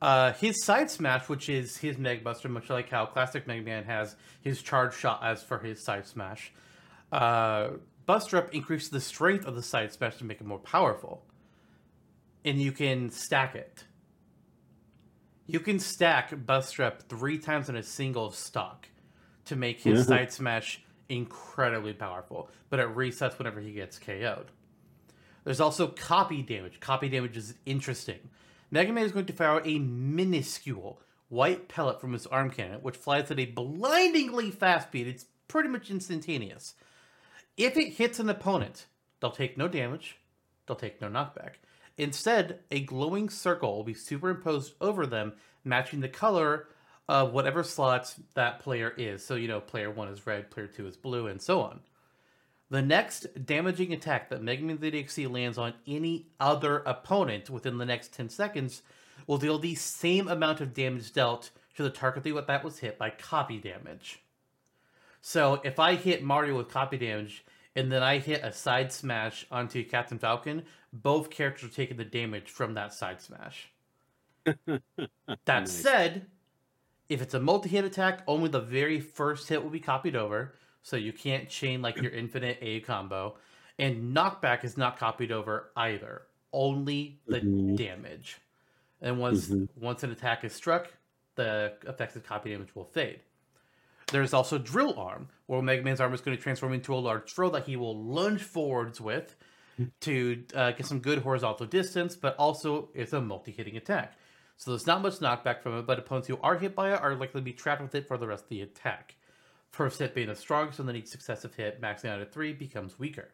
uh, his side smash, which is his Mega Buster, much like how classic Mega Man has his charge shot as for his side smash, uh, Buster Up increases the strength of the side smash to make it more powerful. And you can stack it. You can stack Buster Up three times in a single stock to make his Yeah. side smash incredibly powerful, but it resets whenever he gets KO'd. There's also copy damage. Copy damage is interesting. Mega Man is going to fire a minuscule white pellet from his arm cannon, which flies at a blindingly fast speed. It's pretty much instantaneous. If it hits an opponent, they'll take no damage, they'll take no knockback. Instead, a glowing circle will be superimposed over them, matching the color of whatever slots that player is. So, you know, player one is red, player two is blue, and so on. The next damaging attack that Mega Man EXE lands on any other opponent within the next 10 seconds will deal the same amount of damage dealt to the target that that was hit by copy damage. So if I hit Mario with copy damage and then I hit a side smash onto Captain Falcon, both characters are taking the damage from that side smash. That Nice. said, if it's a multi-hit attack, only the very first hit will be copied over, so you can't chain like your infinite A combo. And knockback is not copied over either, only the Mhm. damage. And once Mhm. once an attack is struck, the effective copy damage will fade. There's also drill arm, where Mega Man's arm is going to transform into a large drill that he will lunge forwards with to uh, get some good horizontal distance, but also it's a multi-hitting attack. So there's not much knockback from it, but opponents who are hit by it are likely to be trapped with it for the rest of the attack. First hit being the strongest, and then each successive hit, maxing out at three, becomes weaker.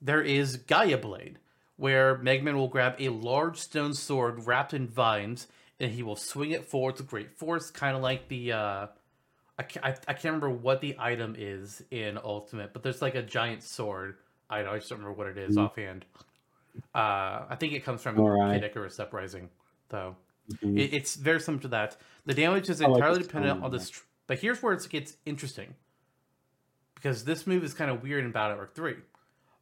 There is Gaia Blade, where Megman will grab a large stone sword wrapped in vines, and he will swing it forward with great force, kind of like the. Uh, I, ca- I, I can't remember what the item is in Ultimate, but there's like a giant sword. I don't, I just don't remember what it is Mhm. offhand. Uh, I think it comes from Alright. Kid Icarus Uprising, though. Mhm. It, it's very similar to that. The damage is I like entirely dependent on the. one. But here's where it gets interesting. Because this move is kind of weird in Battle Network 3.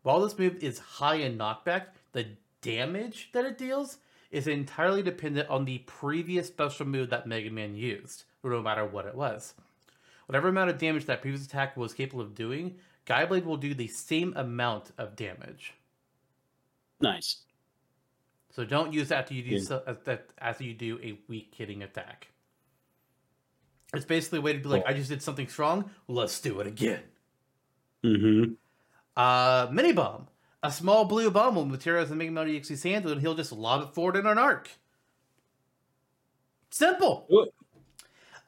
While this move is high in knockback, the damage that it deals is entirely dependent on the previous special move that Mega Man used, no matter what it was. Whatever amount of damage that previous attack was capable of doing, Gaia Blade will do the same amount of damage. Nice. So don't use that after you do Yeah. so, as, that after you do a weak hitting attack. It's basically a way to be like. I just did something strong. Let's do it again. Mm-hmm. Uh, mini bomb. A small blue bomb will materialize in Mega Man EXE's hand, and he'll just lob it forward in an arc. Simple.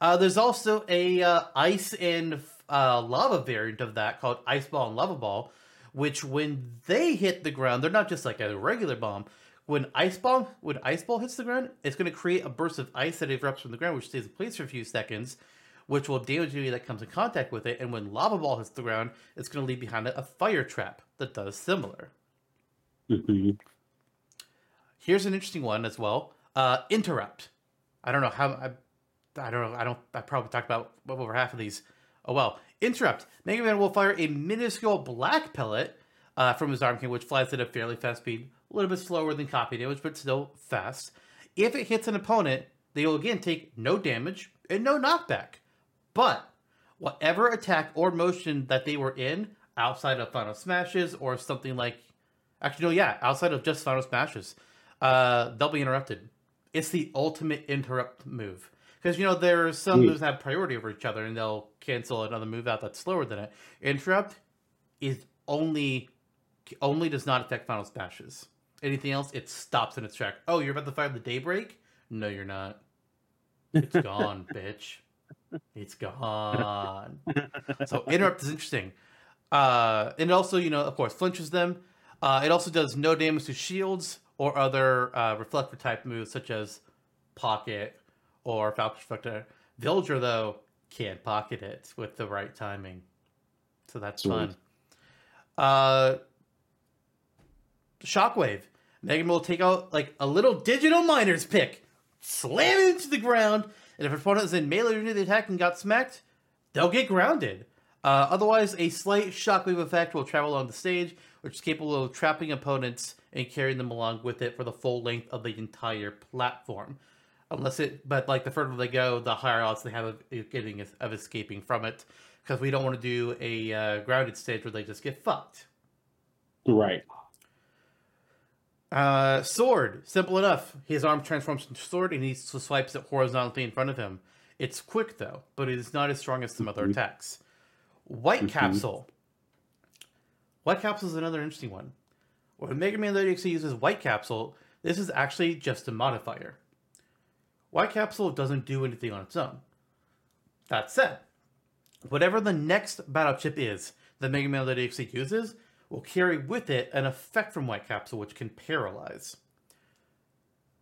Uh, there's also a uh, ice and uh, lava variant of that called Ice Ball and Lava Ball, which when they hit the ground, they're not just like a regular bomb. When ice bomb, when ice ball hits the ground, it's going to create a burst of ice that erupts from the ground, which stays in place for a few seconds, which will damage anybody that comes in contact with it. And when lava ball hits the ground, it's going to leave behind it a fire trap that does similar. Mm-hmm. Here's an interesting one as well. Uh, interrupt. I don't know how. I, I don't know. I don't. I probably talked about over half of these. Oh well. Interrupt. Mega Man will fire a minuscule black pellet uh, from his arm cannon, which flies at a fairly fast speed, a little bit slower than copy damage, but still fast. If it hits an opponent, they will again take no damage and no knockback. But whatever attack or motion that they were in, outside of Final Smashes or something like, actually no, yeah, outside of just Final Smashes, uh, they'll be interrupted. It's the ultimate interrupt move because you know there are some Hmm. moves that have priority over each other, and they'll cancel another move out that's slower than it. Interrupt is only only does not affect Final Smashes. Anything else, it stops in its track. Oh, you're about to fire the Daybreak? No, you're not. It's gone, bitch. It's gone. So interrupt is interesting. Uh, and it also, you know, of course, flinches them. Uh, it also does no damage to shields or other uh, reflector type moves such as pocket or Falcon Reflector. Villager, though, can pocket it with the right timing. So that's Sweet. fun. Uh, Shockwave. Megan will take out like a little digital miner's pick, slam it into the ground, and if an opponent is in melee unit the attack and got smacked, they'll get grounded. Uh, otherwise, a slight shockwave effect will travel along the stage, which is capable of trapping opponents and carrying them along with it for the full length of the entire platform. Unless it, but like the further they go, the higher odds they have of of getting of escaping from it, because we don't want to do a uh, grounded stage where they just get fucked. Right. Uh, sword, simple enough. His arm transforms into sword, and he swipes it horizontally in front of him. It's quick though, but it is not as strong as some other Mhm. attacks. White Mhm. capsule. White capsule is another interesting one. When Mega Man actually uses white capsule, this is actually just a modifier. White capsule doesn't do anything on its own. That said, whatever the next battle chip is that Mega Man actually uses will carry with it an effect from White Capsule, which can paralyze.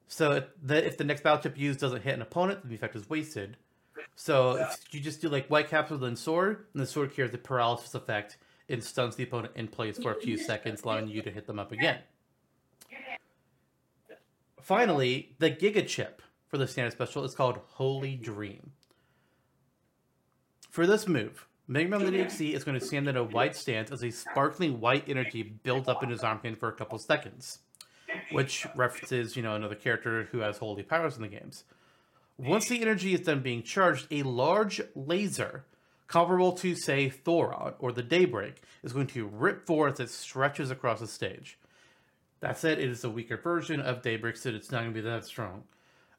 So if the, if the next battle chip used doesn't hit an opponent, then the effect is wasted. So if you just do like White Capsule then Sword, and the Sword carries the paralysis effect and stuns the opponent in place for a few seconds, allowing you to hit them up again. Finally, the Giga Chip for the standard special is called Holy Dream. For this move, Mega Man EXE is going to stand in a white stance as a sparkling white energy builds up in his arm for a couple seconds, which references, you know, another character who has holy powers in the games. Once the energy is done being charged, a large laser, comparable to, say, Thoron or the Daybreak, is going to rip forth as it stretches across the stage. That said, it is a weaker version of Daybreak, so it's not going to be that strong.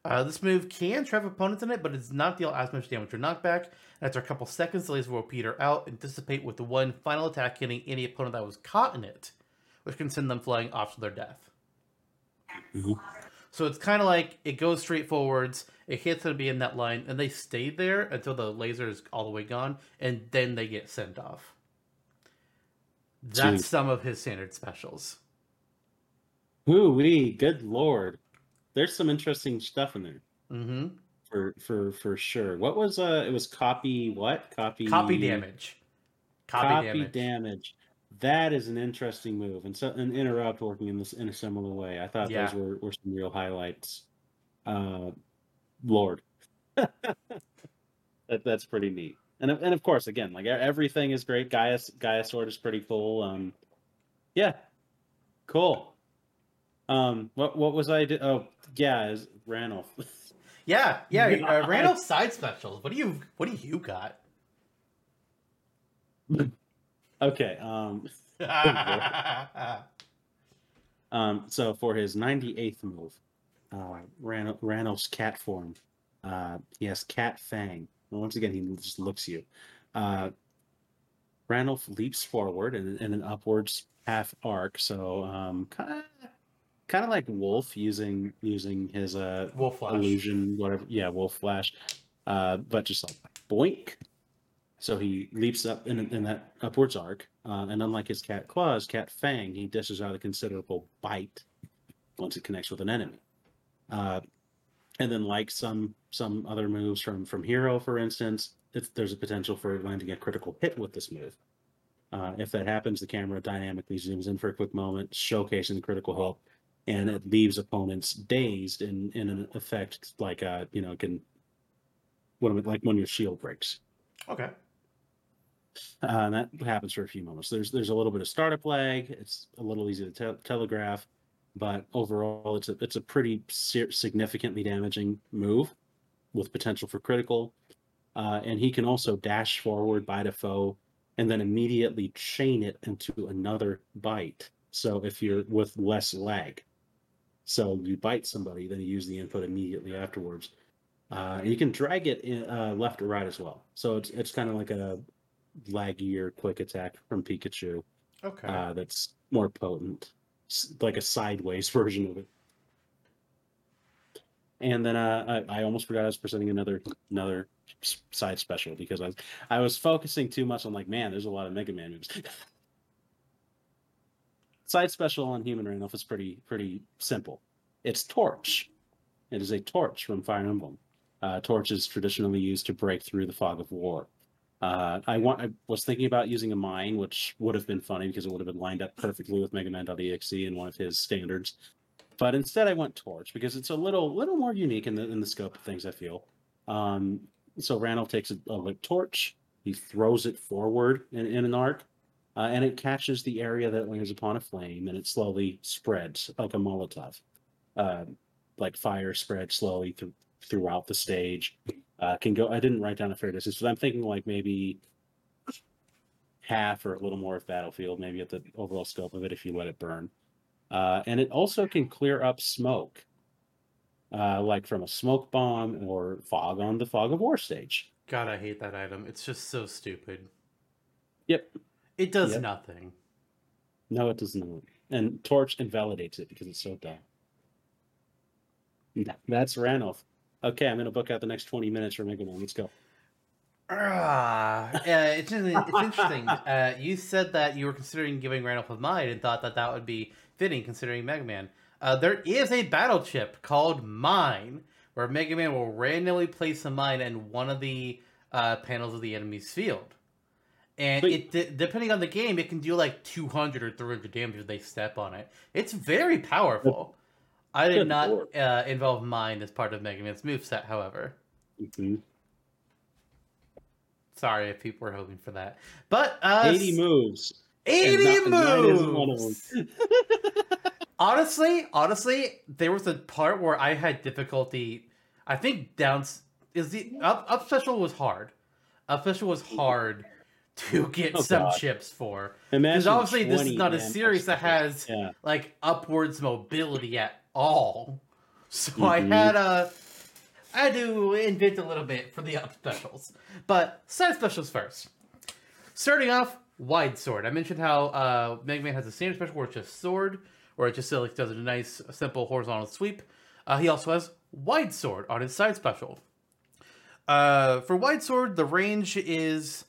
Uh, this move can trap opponents in it, but it does not deal as much damage or knockback. And after a couple seconds, the laser will peter out and dissipate with the one final attack hitting any opponent that was caught in it, which can send them flying off to their death. Mhm. So it's kind of like it goes straight forwards, it hits them in that line, and they stay there until the laser is all the way gone, and then they get sent off. That's Jeez. some of his standard specials. Ooh wee, good lord. There's some interesting stuff in there hmm for for for sure. What was uh it was copy what? Copy Copy damage. Copy, Copy, damage. damage. That is an interesting move, and so an interrupt working in this in a similar way. I thought Yeah. those were, were some real highlights. Uh, Lord, that, that's pretty neat. And of- and of course, again, like everything is great. Gaia Gaia Sword is pretty cool. Um, yeah, cool. Um, what what was I? Do- oh, yeah, is Ranulf. Yeah, yeah. Uh. Side specials. What do you What do you got? okay. Um, Um, so for his 98th move, uh, Ran- Ranulf's cat form, uh, he has cat fang. And once again, he just looks you. Uh, Ranulf leaps forward in, in an upwards half arc, so um, kind of kind of like Wolf using using his uh, Wolf Flash. illusion, whatever. Yeah, Wolf Flash, uh, but just like boink. So he leaps up in, in that upwards arc, uh, and unlike his cat claws, cat fang, he dishes out a considerable bite once it connects with an enemy. Uh, and then, like some some other moves from from Hero, for instance, it's, there's a potential for landing a critical hit with this move. Uh, if that happens, the camera dynamically zooms in for a quick moment, showcasing the critical hit, and it leaves opponents dazed in in an effect like uh you know it can when like when your shield breaks. Okay. Uh, and that happens for a few moments. There's there's a little bit of startup lag. It's a little easy to te- telegraph, but overall, it's a it's a pretty ser- significantly damaging move with potential for critical. Uh, and he can also dash forward, bite a foe, and then immediately chain it into another bite. So if you're with less lag, so you bite somebody, then you use the input immediately afterwards. Uh, you can drag it in, uh, left or right as well. So it's it's kind of like a laggier quick attack from Pikachu Okay. uh, that's more potent, S- like a sideways version of it. And then uh, I, I almost forgot I was presenting another another side special because I was I was focusing too much on like, man, there's a lot of Mega Man moves. side special on Human Randolph is pretty pretty simple. It's Torch. It is a torch from Fire Emblem. Uh, torch is traditionally used to break through the fog of war. Uh, I want. I was thinking about using a mine, which would have been funny because it would have been lined up perfectly with Mega Man.exe and one of his standards. But instead, I went Torch because it's a little little more unique in the in the scope of things. I feel. Um, so Randall takes a, a torch, he throws it forward in, in an arc, uh, and it catches the area that lands upon a flame, and it slowly spreads like a Molotov. Uh, like fire spreads slowly through throughout the stage. Uh, can go. I didn't write down a fair distance, but I'm thinking like maybe half or a little more of battlefield, maybe at the overall scope of it if you let it burn. Uh, and it also can clear up smoke, uh, like from a smoke bomb or fog on the fog of war stage. God, I hate that item. It's just so stupid. Yep. It does Yep. nothing. No, it does not. And Torch invalidates it because it's so dumb. Yeah, That's Ranulf. Okay, I'm gonna book out the next 20 minutes for Mega Man. Let's go. Ah, uh, it's, it's interesting. Uh, you said that you were considering giving Randolph a mine and thought that that would be fitting considering Mega Man. Uh, there is a battle chip called Mine, where Mega Man will randomly place a mine in one of the uh, panels of the enemy's field. And Sweet. it de- depending on the game, it can do like 200 or 300 damage if they step on it. It's very powerful. I did Good not uh, involve Mine as part of Mega Man's moveset, however. Mhm. Sorry if people were hoping for that. But uh 80 moves. 80 and not- and one of moves. honestly, honestly, there was a part where I had difficulty. I think down is the up up special was hard. Up special was hard to get Oh, some God. chips for Imagine because obviously this is 20 not a series that has Yeah. like upwards mobility at all. So I Mhm. had a I had to invent a little bit for the up specials. But side specials first. Starting off, wide sword. I mentioned how uh, Mega Man has a standard special where it's just sword, where it just like does a nice simple horizontal sweep. Uh, he also has wide sword on his side special. Uh, for wide sword, the range is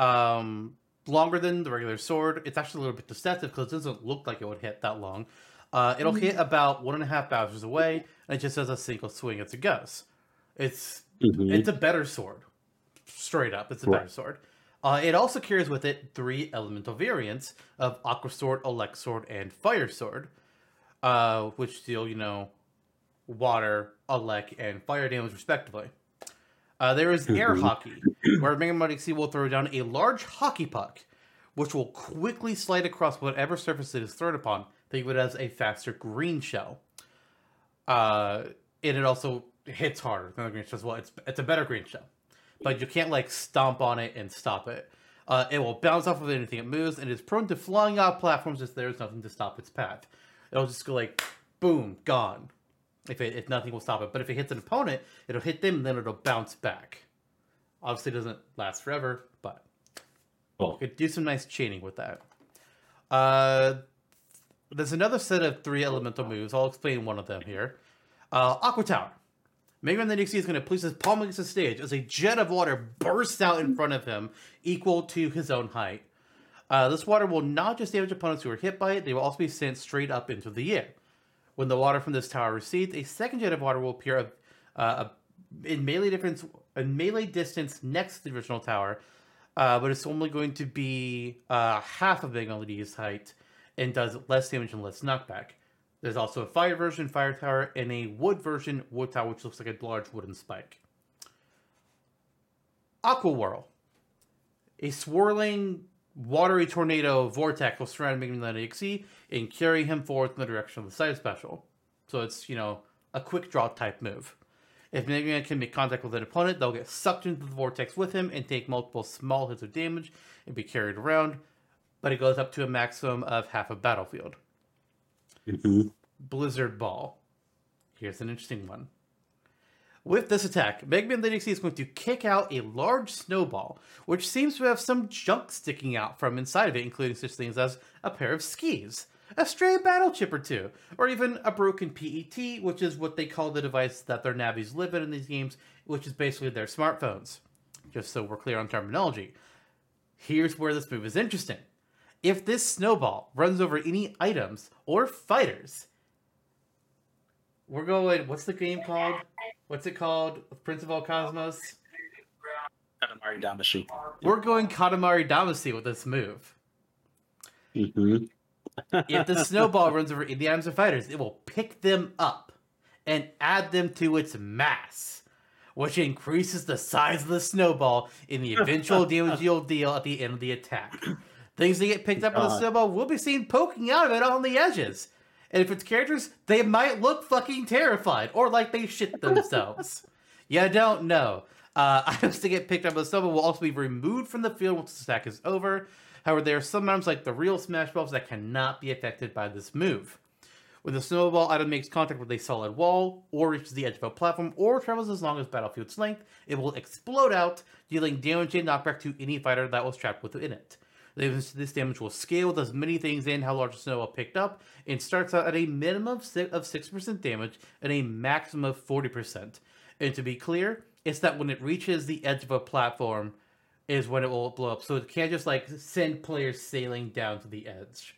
um, longer than the regular sword. It's actually a little bit deceptive because it doesn't look like it would hit that long. Uh, it'll hit about one and a half Bowsers away, and it just does a single swing as it goes. It's Mhm. it's a better sword, straight up. It's a better sword. Uh, it also carries with it three elemental variants of Aqua Sword, Elect Sword, and Fire Sword, uh, which deal, you know, water, elect, and fire damage respectively. Uh, there is air Mhm. hockey, where Mega XC will throw down a large hockey puck, which will quickly slide across whatever surface it is thrown upon. Think of it as a faster green shell. Uh, and it also hits harder than the green shell as well. It's it's a better green shell, but you can't like stomp on it and stop it. Uh, it will bounce off of anything it moves, and is prone to flying off platforms if there's nothing to stop its path. It'll just go like, boom, gone. If it, if nothing will stop it, but if it hits an opponent, it'll hit them, and then it'll bounce back. Obviously, it doesn't last forever, but Cool. could do some nice chaining with that. Uh, there's another set of three elemental moves. I'll explain one of them here. Uh, Aqua Tower. Mega Man.exe is going to place his palm against the stage as a jet of water bursts out in front of him, equal to his own height. Uh, this water will not just damage opponents who are hit by it, they will also be sent straight up into the air. When the water from this tower recedes, a second jet of water will appear uh, in melee difference in melee distance next to the original tower, uh, but it's only going to be uh, half of LED's height and does less damage and less knockback. There's also a fire version, fire tower, and a wood version, wood tower, which looks like a large wooden spike. Aqua Whirl. A swirling, watery tornado vortex will surround Man XE and carry him forward in the direction of the side special. So it's, you know, a quick draw type move. If Man can make contact with an opponent, they'll get sucked into the vortex with him and take multiple small hits of damage and be carried around, but it goes up to a maximum of half a battlefield. Mhm. Blizzard Ball. Here's an interesting one. With this attack, Mega Man is going to kick out a large snowball, which seems to have some junk sticking out from inside of it, including such things as a pair of skis. a stray battle chip or two, or even a broken PET, which is what they call the device that their Navis live in in these games, which is basically their smartphones. Just so we're clear on terminology. Here's where this move is interesting. If this snowball runs over any items or fighters, we're going. What's the game called? What's it called? Prince of all Cosmos. Katamari Damacy. We're going Katamari Damacy with this move. Mm-hmm. if the snowball runs over the items of fighters, it will pick them up and add them to its mass, which increases the size of the snowball in the eventual damage you'll deal at the end of the attack. Things that get picked up on the snowball will be seen poking out of it on the edges. And if it's characters, they might look fucking terrified or like they shit themselves. you don't know. Uh, items to get picked up by the snowball will also be removed from the field once the stack is over. However, there are some items like the real Smash Balls that cannot be affected by this move. When the snowball item makes contact with a solid wall, or reaches the edge of a platform, or travels as long as battlefield's length, it will explode out, dealing damage and knockback to any fighter that was trapped within it. This this damage will scale with as many things in how large the snowball picked up, and starts out at a minimum of of 6% damage and a maximum of 40%. And to be clear, it's that when it reaches the edge of a platform, is when it will blow up. So it can't just like send players sailing down to the edge.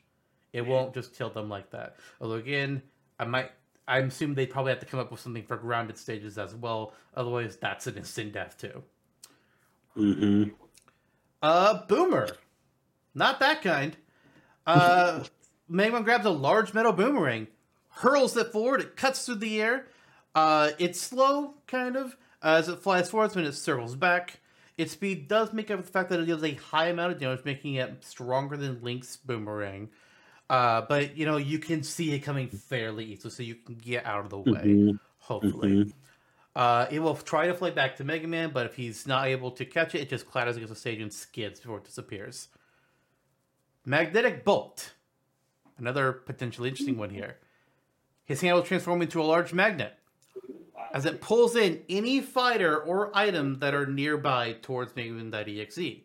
It won't just kill them like that. Although again, I might I assume they probably have to come up with something for grounded stages as well. Otherwise, that's an instant death too. Mm-hmm. Uh, Boomer. Not that kind. Uh, Mega Man grabs a large metal boomerang, hurls it forward, it cuts through the air. Uh, it's slow, kind of, as it flies forwards when it circles back. Its speed does make up for the fact that it deals a high amount of damage, making it stronger than Link's boomerang. Uh, but, you know, you can see it coming fairly easily, so you can get out of the way, Mhm. hopefully. Mhm. Uh, it will try to fly back to Mega Man, but if he's not able to catch it, it just clatters against the stage and skids before it disappears. Magnetic Bolt. Another potentially interesting one here. His hand will transform into a large magnet as it pulls in any fighter or item that are nearby towards Mega Man.exe.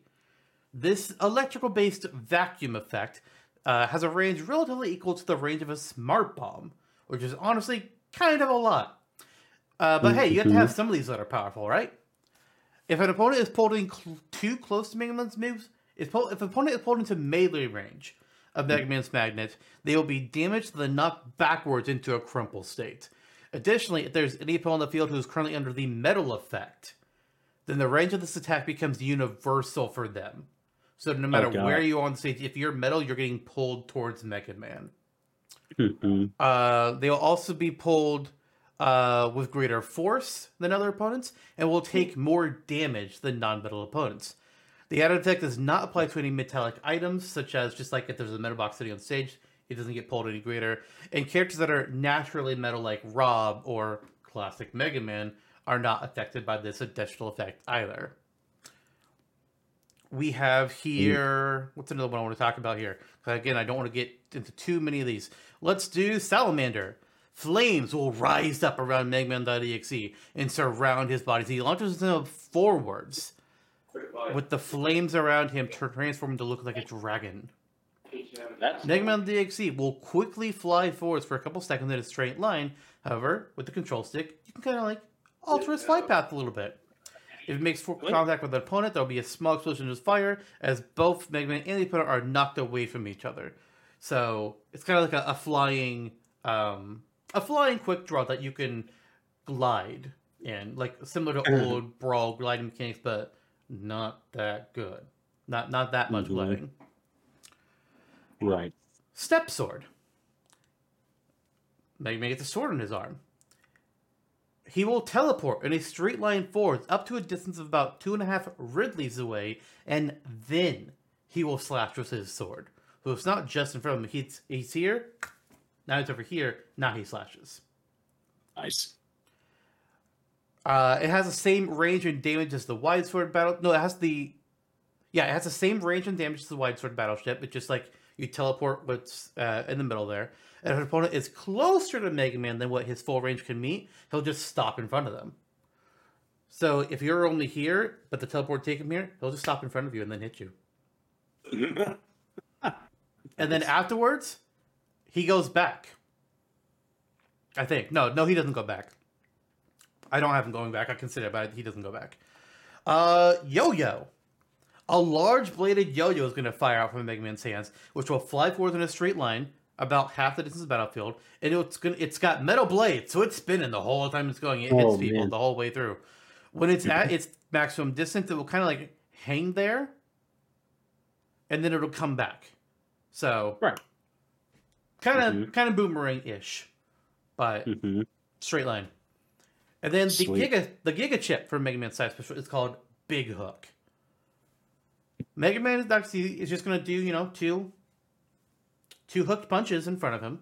This electrical based vacuum effect uh, has a range relatively equal to the range of a smart bomb, which is honestly kind of a lot. Uh, but hey, you have to have some of these that are powerful, right? If an opponent is pulled in cl- too close to Mega Man's moves, if, pull- if an opponent is pulled into melee range of Mega Man's magnet, they will be damaged and then knocked backwards into a crumple state. Additionally, if there's any opponent on the field who is currently under the metal effect, then the range of this attack becomes universal for them. So no matter God. where you are on the stage, if you're metal, you're getting pulled towards Mega Man. Mhm. Uh, they'll also be pulled uh, with greater force than other opponents and will take more damage than non-metal opponents. The added effect does not apply to any metallic items, such as just like if there's a metal box sitting on stage, it doesn't get pulled any greater. And characters that are naturally metal, like Rob or classic Mega Man, are not affected by this additional effect either. We have here. What's another one I want to talk about here? Again, I don't want to get into too many of these. Let's do Salamander. Flames will rise up around Mega Man.exe and surround his body. He launches himself forwards with the flames around him to transform him to look like a dragon. That's Mega Man.exe will quickly fly forwards for a couple seconds in a straight line. However, with the control stick, you can kind of like alter his flight path a little bit. If it makes for- contact with an opponent, there will be a small explosion of fire as both Mega Man and the opponent are knocked away from each other. So it's kind of like a, a flying, um, a flying quick draw that you can glide in, like similar to old brawl gliding mechanics, but not that good. Not not that much Mhm. gliding. right. Step sword. Mega Man gets a sword in his arm. He will teleport in a straight line forwards up to a distance of about two and a half Ridleys away, and then he will slash with his sword. So it's not just in front of him. He's he's here, now he's over here, now he slashes. Nice. Uh, it has the same range and damage as the wide sword battle. No, it has the yeah, it has the same range and damage as the wide sword battleship. It's just like you teleport what's uh, in the middle there. And if an opponent is closer to Mega Man than what his full range can meet, he'll just stop in front of them. So if you're only here, but the teleport take him here, he'll just stop in front of you and then hit you. And then afterwards, he goes back. I think no, no, he doesn't go back. I don't have him going back. I consider it, but he doesn't go back. Uh, Yo-Yo. A large bladed yo-yo is going to fire out from Mega Man's hands, which will fly forward in a straight line about half the distance of the battlefield, and it's gonna, it's got metal blades, so it's spinning the whole time it's going. It hits Oh, people man. the whole way through. When it's at its maximum distance, it will kind of like hang there, and then it'll come back. So Right. kind of Mhm. kind of boomerang ish, but hmm straight line. And then the Sweet. Giga the Giga chip for Mega Man Side Special is called Big Hook. Mega Man is actually is just gonna do, you know, two two hooked punches in front of him.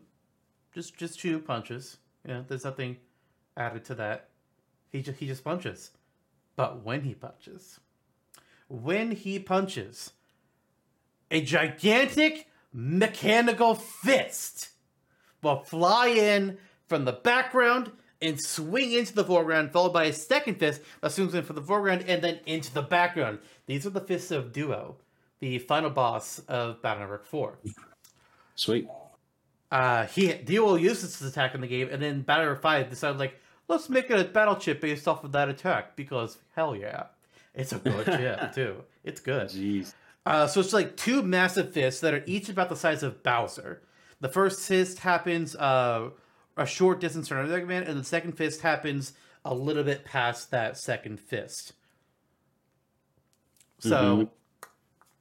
Just just two punches. You know, there's nothing added to that. He just he just punches. But when he punches, when he punches, a gigantic mechanical fist will fly in from the background and swing into the foreground, followed by a second fist that swings in from the foreground and then into the background. These are the fists of Duo, the final boss of Battle Network 4. Sweet. Uh, he Duo used this attack in the game, and then Battle Network 5 decided, like, let's make it a battle chip based off of that attack, because hell yeah. It's a good chip, too. It's good. Jeez. Uh, so it's like two massive fists that are each about the size of Bowser. The first fist happens uh, a short distance from Mega Man, and the second fist happens a little bit past that second fist. So Mhm.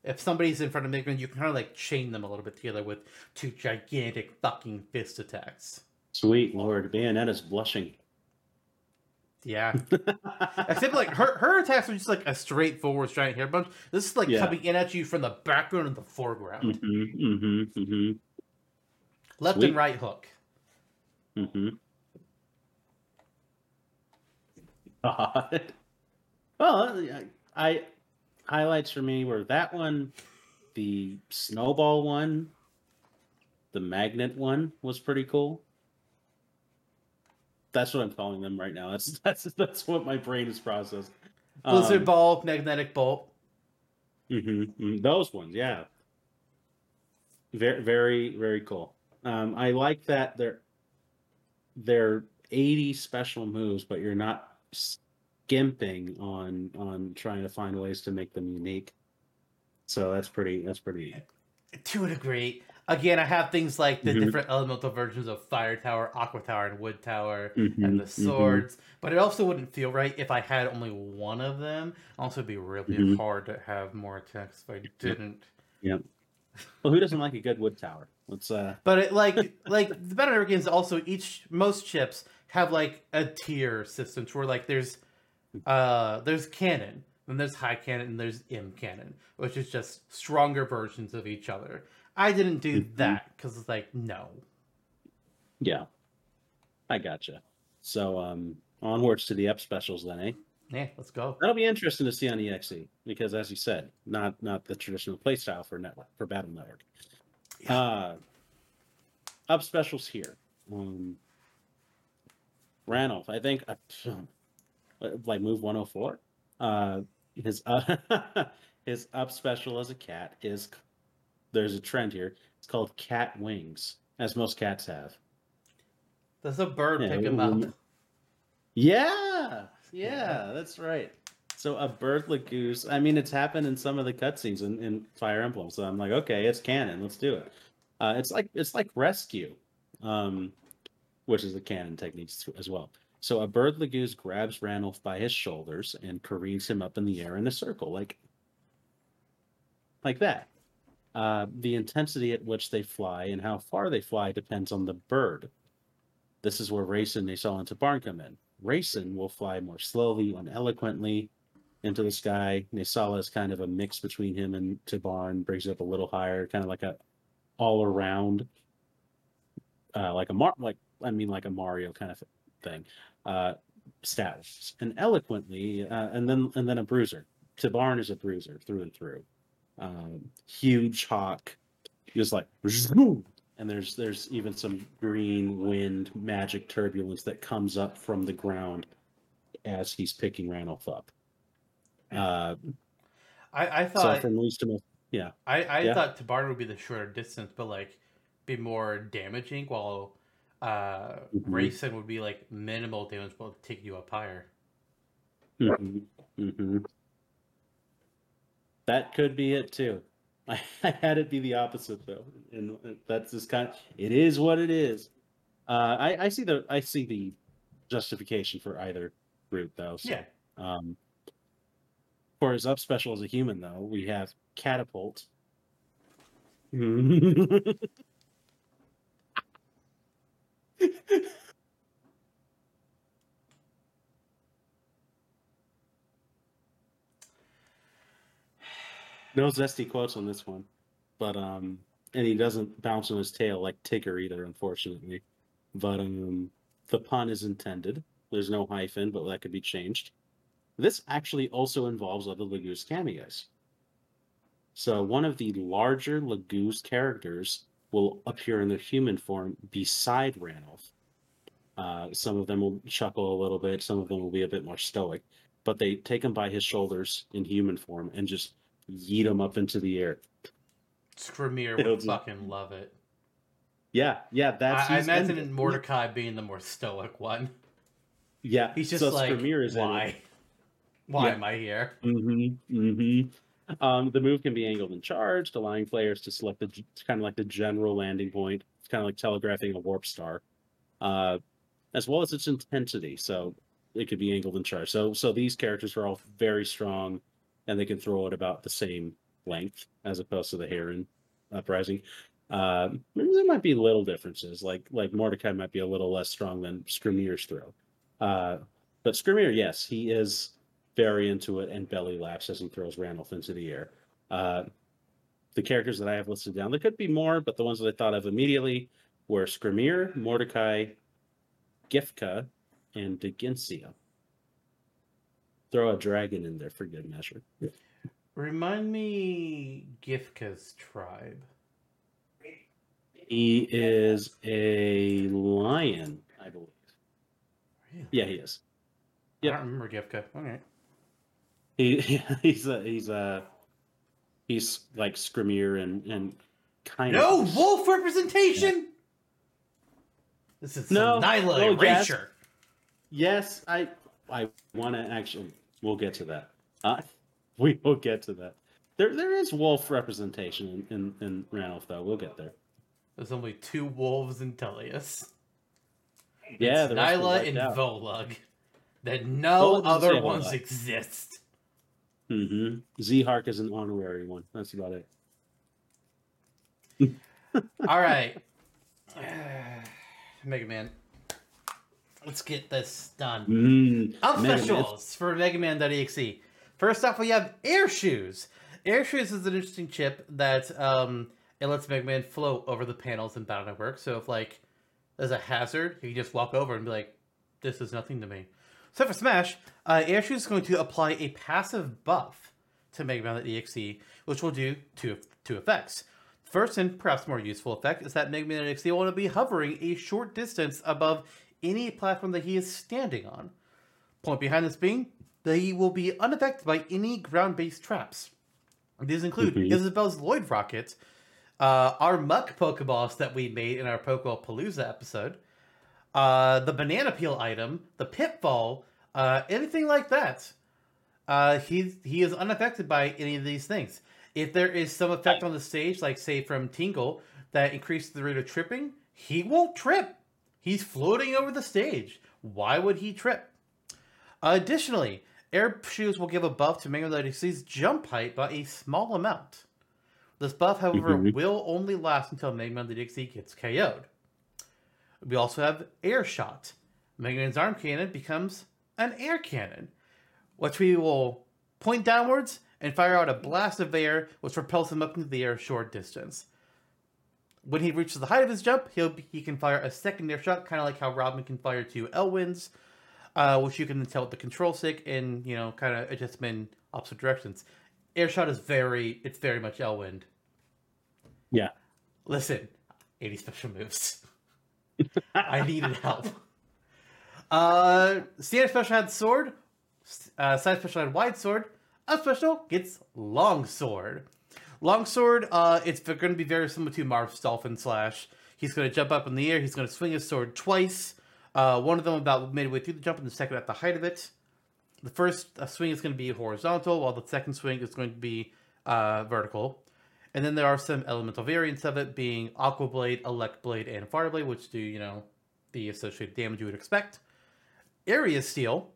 if somebody's in front of Mega Man, you can kind of like chain them a little bit together with two gigantic fucking fist attacks. Sweet Lord. Bayonetta's blushing. Yeah. Except like her her attacks are just like a straightforward giant hair bunch. This is like Yeah. coming in at you from the background and the foreground. hmm hmm hmm Left Sweet. and right hook. Hmm God. Well, I, I highlights for me were that one, the snowball one, the magnet one was pretty cool. That's what I'm calling them right now. That's that's that's what my brain is processed. Blizzard Um, ball, magnetic bolt. Mhm, mhm, Those ones, yeah. Very, very, very cool. Um, I like that they're they're 80 special moves, but you're not skimping on on trying to find ways to make them unique. So that's pretty. That's pretty. To a degree. Again, I have things like the Mhm. different elemental versions of Fire Tower, Aqua Tower, and Wood Tower, Mhm, and the mhm. swords. But it also wouldn't feel right if I had only one of them. Also, it'd be really Mhm. hard to have more attacks if I didn't. Well, who doesn't like a good wood tower? Let's. uh But it, like, like the Battle Network games, also each most chips have like a tier system to where like there's, uh, there's cannon, then there's high cannon, and there's M cannon, which is just stronger versions of each other. I didn't do Mhm. that because it's like no. Yeah, I gotcha. So um onwards to the up specials then, eh? Yeah, let's go. That'll be interesting to see on EXE because, as you said, not not the traditional playstyle for network for Battle Network. Uh, up specials here. Um, Ranulf, I think, uh, like move 104. Uh, his uh, his up special as a cat is there's a trend here. It's called cat wings, as most cats have. Does a bird Yeah, pick him up? Yeah, yeah, that's right. So a bird goose. I mean, it's happened in some of the cutscenes in, in Fire Emblem. So I'm like, okay, it's canon. Let's do it. Uh, it's like it's like rescue, um, which is a canon technique as well. So a bird goose grabs Ranulf by his shoulders and careens him up in the air in a circle, like like that. Uh, the intensity at which they fly and how far they fly depends on the bird. This is where Reyson, Naesala, and Tibarn come in. Reyson will fly more slowly and eloquently into the sky. Naesala is kind of a mix between him and Tibarn, brings it up a little higher, kind of like a all around, uh, like a Mar, like I mean, like a Mario kind of thing. Uh, status and eloquently, uh, and then and then a bruiser. Tibarn is a bruiser through and through. Um, huge hawk, just like and there's there's even some green wind magic turbulence that comes up from the ground as he's picking Ranulf up. Uh, I, I so thought from least to most, I, I yeah. thought Tibarn would be the shorter distance, but like be more damaging, while uh, Mhm. Reyson would be like minimal damage, but take you up higher. hmm hmm That could be it too. I, I had it be the opposite though, and that's just kind of it is what it is. Uh, I, I see the I see the justification for either route though. So, Yeah, Um, for his up special as a human though, we have catapult. no zesty quotes on this one, but um, and he doesn't bounce on his tail like Tigger either, unfortunately. But um, the pun is intended. There's no hyphen, but that could be changed. This actually also involves other Laguz cameos. So one of the larger Laguz characters will appear in their human form beside Ranulf. Uh, some of them will chuckle a little bit. Some of them will be a bit more stoic, but they take him by his shoulders in human form and just yeet them up into the air. It'll would be- fucking love it. Yeah, yeah, that's. I, I imagine and- Mordecai being the more stoic one. Yeah, He's just so like, Skrimir is why? Why Yeah. am I here? Mm-hmm. Mm-hmm. Um, the move can be angled and charged, allowing players to select the it's kind of like the general landing point. It's kind of like telegraphing a warp star, uh, as well as its intensity. So it could be angled and charged. So so these characters are all very strong, and they can throw it about the same length as opposed to the Heron uprising. Uh, there might be little differences. Like like Mordecai might be a little less strong than Skrimir's throw. Uh, but Skrimir, yes, he is very into it and belly laps as he throws Ranulf into the air. Uh, the characters that I have listed down, there could be more, but the ones that I thought of immediately were Skrimir, Mordecai, Giffca, and Dheginsea. Throw a dragon in there for good measure. Remind me Giffca's tribe. He is a lion, I believe. Really? Yeah, he is. I don't remember Giffca. Okay. He he's a he's a he's like Skrimir and and kind No of no wolf representation. This is No, Nailah no, yes. Yes, I I want to actually. We'll get to that. Uh, we will get to that. There there is wolf representation in in, in Ranulf though. We'll get there. There's only two wolves in Tellius. Yeah, It's the rest were Nailah and out. Volug. That no Volug other ones exist. Mm-hmm. Zhark is an honorary one. That's about it. All right. Mega Man. Let's get this done. Mm, Man. specials for Mega Man.exe. First off, we have Air Shoes. Air Shoes is an interesting chip that um, it lets Mega Man float over the panels in Battle Network. So if like there's a hazard, you can just walk over and be like, "This is nothing to me." So for Smash, uh, Air Shoes is going to apply a passive buff to Mega Man.exe, which will do two two effects. First and perhaps more useful effect is that Mega Man.exe will want to be hovering a short distance above any platform that he is standing on. Point behind this being that he will be unaffected by any ground-based traps. These include Mhm. Isabelle's Lloid Rocket, uh, our Muck Pokeballs that we made in our Pokeball Palooza episode, uh, the Banana Peel item, the Pitfall, uh, anything like that. Uh, he's, he is unaffected by any of these things. If there is some effect on the stage, like say from Tingle, that increases the rate of tripping, he won't trip. He's floating over the stage. Why would he trip? Additionally, air shoes will give a buff to Mega Man.exe's jump height by a small amount. This buff, however, Mhm. will only last until Mega Man XC gets KO'd. We also have air shot. Mega Man's arm cannon becomes an air cannon, which we will point downwards and fire out a blast of air, which propels him up into the air a short distance. When he reaches the height of his jump, he'll he can fire a second air shot, kind of like how Robin can fire two Elwinds, uh, which you can tell with the control stick and you know kind of adjust them in opposite directions. Air shot is very it's very much Elwind. Yeah. Listen, 80 special moves. I needed help. Uh, standard special had sword. Uh, side special had wide sword. Up special gets long sword. Longsword, uh, it's going to be very similar to Marth's Dolphin Slash. He's going to jump up in the air. He's going to swing his sword twice. Uh, one of them about midway through the jump, and the second at the height of it. The first uh, swing is going to be horizontal, while the second swing is going to be uh, vertical. And then there are some elemental variants of it, being Aqua Blade, Elect Blade, and Fire Blade, which do, you know, the associated damage you would expect. Area Steal.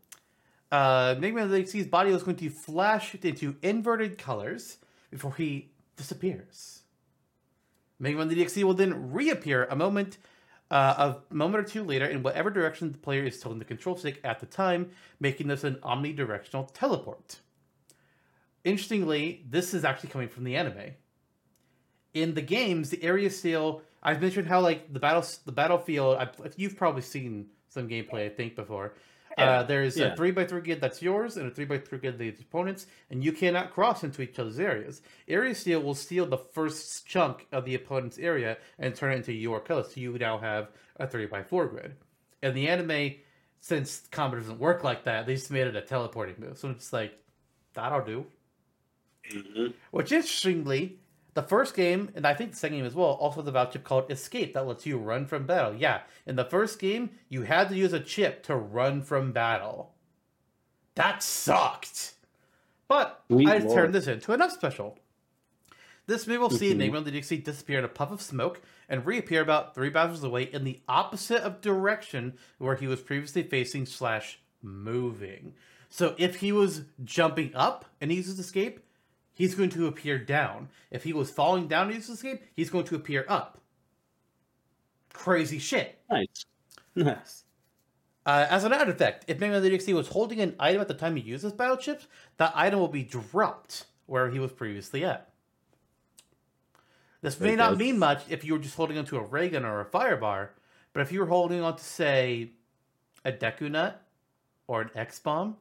Uh, Mega X's body is going to flash into inverted colors before he disappears. Mega Man.exe will then reappear a moment, uh, a moment or two later in whatever direction the player is tilting the control stick at the time, making this an omnidirectional teleport. Interestingly, this is actually coming from the anime. In the games, the area steal. I've mentioned how like the battle, the battlefield. I've, you've probably seen some gameplay, I think, before. Uh, there's Yeah. a three by three grid that's yours, and a three by three grid that's the opponent's, and you cannot cross into each other's areas. Area steal will steal the first chunk of the opponent's area and turn it into your color, so you now have a three by four grid. And the anime, since combat doesn't work like that, they just made it a teleporting move. So it's like that'll do. Mhm. Which interestingly, the first game, and I think the second game as well, also has a chip called Escape that lets you run from battle. Yeah, in the first game, you had to use a chip to run from battle. That sucked. But I turned this into enough special. This movie will see Mhm. Enigma the Dixie disappear in a puff of smoke and reappear about three battles away in the opposite of direction where he was previously facing slash moving. So if he was jumping up and he uses escape, he's going to appear down. If he was falling down uses escape, he's going to appear up. Crazy shit. Nice. Nice. Uh, as an added effect, if Mega Man.exe was holding an item at the time he uses battle chips, that item will be dropped where he was previously at. This may not mean much if you were just holding onto a ray gun or a fire bar, but if you were holding onto, say, a Deku Nut or an X Bomb,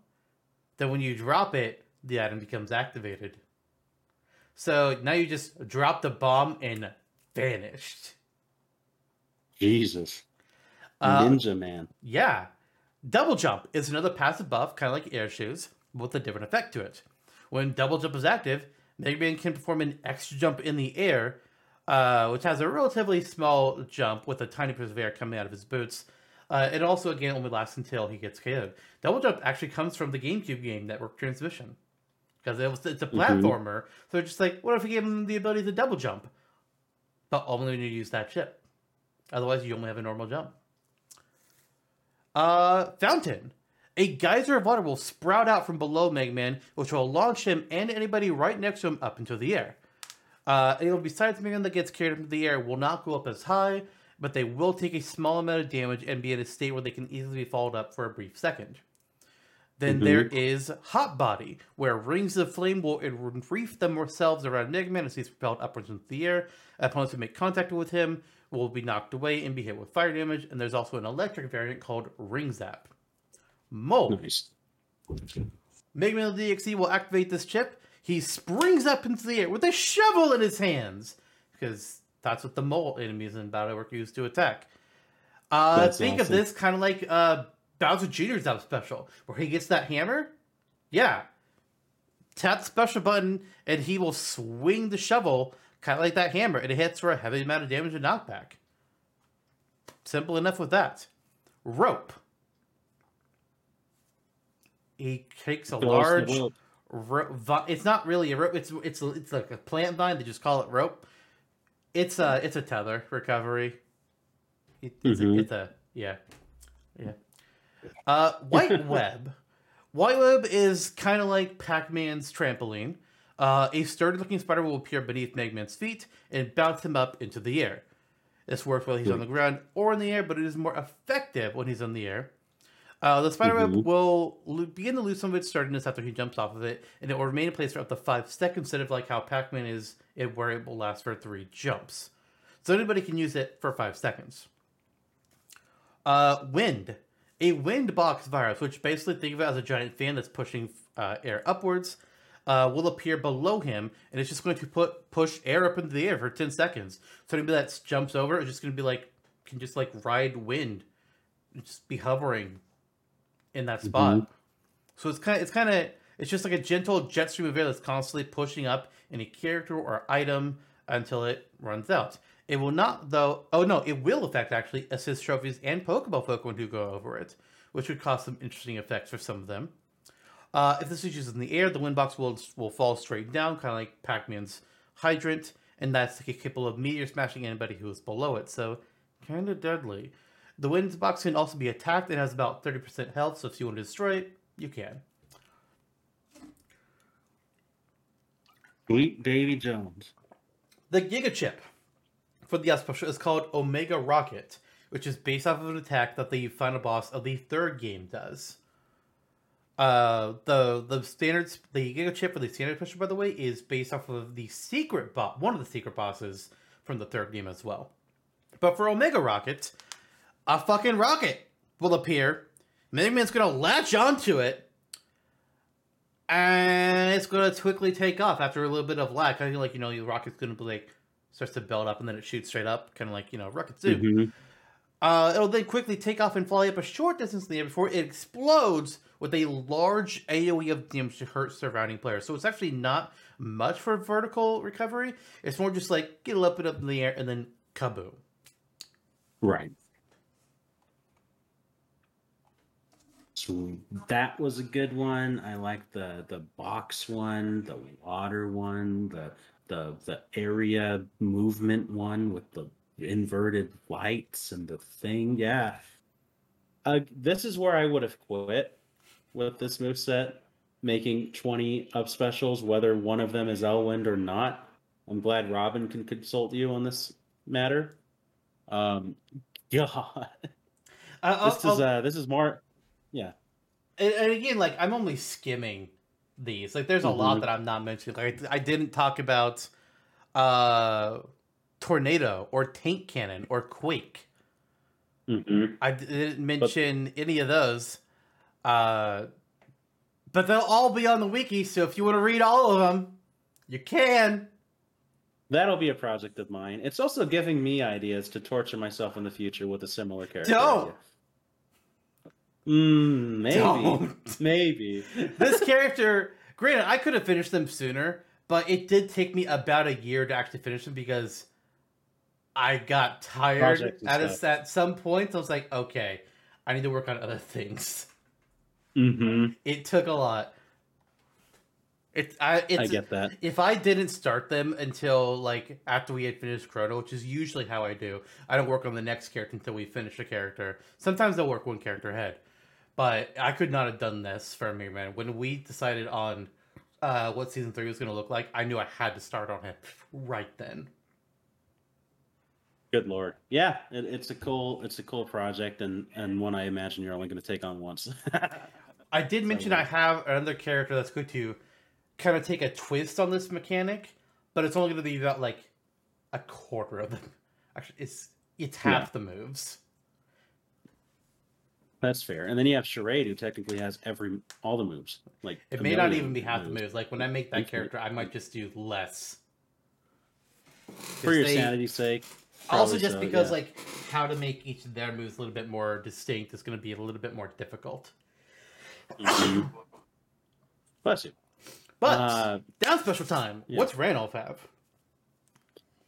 then when you drop it, the item becomes activated. So now you just drop the bomb and vanished. Jesus. Uh, Ninja man. Yeah. Double jump is another passive buff, kind of like air shoes, with a different effect to it. When double jump is active, Mega Man can perform an extra jump in the air, uh, which has a relatively small jump with a tiny bit of air coming out of his boots. Uh, it also, again, only lasts until he gets KO'd. Double jump actually comes from the GameCube game Network Transmission. Because it was, it's a platformer, so it's just like, what if we gave him the ability to double jump? But only when you use that chip. Otherwise, you only have a normal jump. Uh, Fountain. A geyser of water will sprout out from below Mega Man, which will launch him and anybody right next to him up into the air. Uh, it'll besides Mega Man that gets carried into the air will not go up as high, but they will take a small amount of damage and be in a state where they can easily be followed up for a brief second. Then Mhm. there is Hot Body, where rings of flame will enreef themselves around Man as he's propelled upwards into the air. Opponents who make contact with him will be knocked away and be hit with fire damage. And there's also an electric variant called Ring Zap. Mold. Nice. Mega Man.exe will activate this chip. He springs up into the air with a shovel in his hands because that's what the mole enemies in Battle Network use to attack. Uh, think of this kind of like uh, Bowser Jr.'s up special, where he gets that hammer. Yeah, tap the special button and he will swing the shovel, kind of like that hammer, and it hits for a heavy amount of damage and knockback. Simple enough with that. Rope. He takes a large rope. vi- it's not really a rope. It's it's it's like a plant vine. They just call it rope. It's a it's a tether recovery. It, it's, Mhm. a, it's a yeah. Uh, white web. White web is kind of like Pac-Man's trampoline. Uh, a sturdy-looking spider will appear beneath Mega Man's feet and bounce him up into the air. This works whether he's on the ground or in the air, but it is more effective when he's in the air. Uh, the spider web Mhm. will lo- begin to lose some of its sturdiness after he jumps off of it, and it will remain in place for up to five seconds instead of like how Pac-Man is, it where it will last for three jumps. So anybody can use it for five seconds. Uh, wind. A wind box virus, which basically think of it as a giant fan that's pushing uh, air upwards, uh, will appear below him, and it's just going to put push air up into the air for ten seconds. So anybody that jumps over, it's just going to be like can just like ride wind, and just be hovering in that spot. So it's kind of it's kind of It's just like a gentle jet stream of air that's constantly pushing up any character or item until it runs out. It will not, though. Oh no, it will, affect actually assist trophies and Pokeball Pokemon who go over it, which would cause some interesting effects for some of them. Uh, if this is used in the air, the wind box will will fall straight down, kind of like Pac-Man's hydrant, and that's capable of meteor smashing anybody who is below it. So, kind of deadly. The wind box can also be attacked. It has about thirty percent health, so if you want to destroy it, you can. Sweet Davy Jones. The Giga Chip for the S special is called Omega Rocket, which is based off of an attack that the final boss of the third game does. Uh, the the standards the Giga Chip for the standard special, by the way, is based off of the secret bot, one of the secret bosses from the third game as well. But for Omega Rocket, a fucking rocket will appear. Mega Man's gonna latch onto it, and it's gonna quickly take off after a little bit of lag. I feel like you know, the rocket's gonna be like starts to build up and then it shoots straight up, kind of like you know, Rocket Zoo. Mhm. Uh, it'll then quickly take off and fly up a short distance in the air before it explodes with a large AoE of damage to hurt surrounding players. So it's actually not much for vertical recovery. It's more just like get a little bit up in the air and then kaboom. Right. So that was a good one. I like the the box one, the water one, the the the area movement one with the inverted lights and the thing. Yeah. Uh, this is where I would have quit with this move set, making 20 up specials, whether one of them is Elwind or not. I'm glad Robin can consult you on this matter. Um, God, Uh, this is uh, this is more. Yeah, and, and again, like I'm only skimming these. Like, there's a lot Mhm. that I'm not mentioning. Like, I, didn't talk about uh, tornado or tank cannon or quake. mm-hmm. I didn't mention any of those. Uh, but they'll all be on the wiki, so if you want to read all of them, you can. that'll be a project of mine. It's also giving me ideas to torture myself in the future with a similar character. Don't. idea. Mm, maybe, Don't. maybe. this character, granted, I could have finished them sooner, but it did take me about a year to actually finish them because I got tired at, a, at some point. I was like, okay, I need to work on other things. Mm-hmm. It took a lot. It, I, it's, I get that. if I didn't start them until like after we had finished Chrono, which is usually how I do, I don't work on the next character until we finish a character. Sometimes I'll work one character ahead, but I could not have done this for me, Man. When we decided on uh, what season three was going to look like, I knew I had to start on it right then. Good lord. Yeah, it, it's a cool, it's a cool project, and and one I imagine you're only going to take on once. I did mention I have another character that's going to kind of take a twist on this mechanic, but it's only going to be about like a quarter of them. Actually, it's it's half the moves. That's fair. And then you have Charade, who technically has every all the moves. Like It may not even be half the moves. Like when I make that Infinite. character, I might just do less. For your they- sanity's sake. Also, just so, because yeah. like how to make each of their moves a little bit more distinct is going to be a little bit more difficult. Mhm. Bless you. But Uh, down special time. yeah. What's Ranulf have?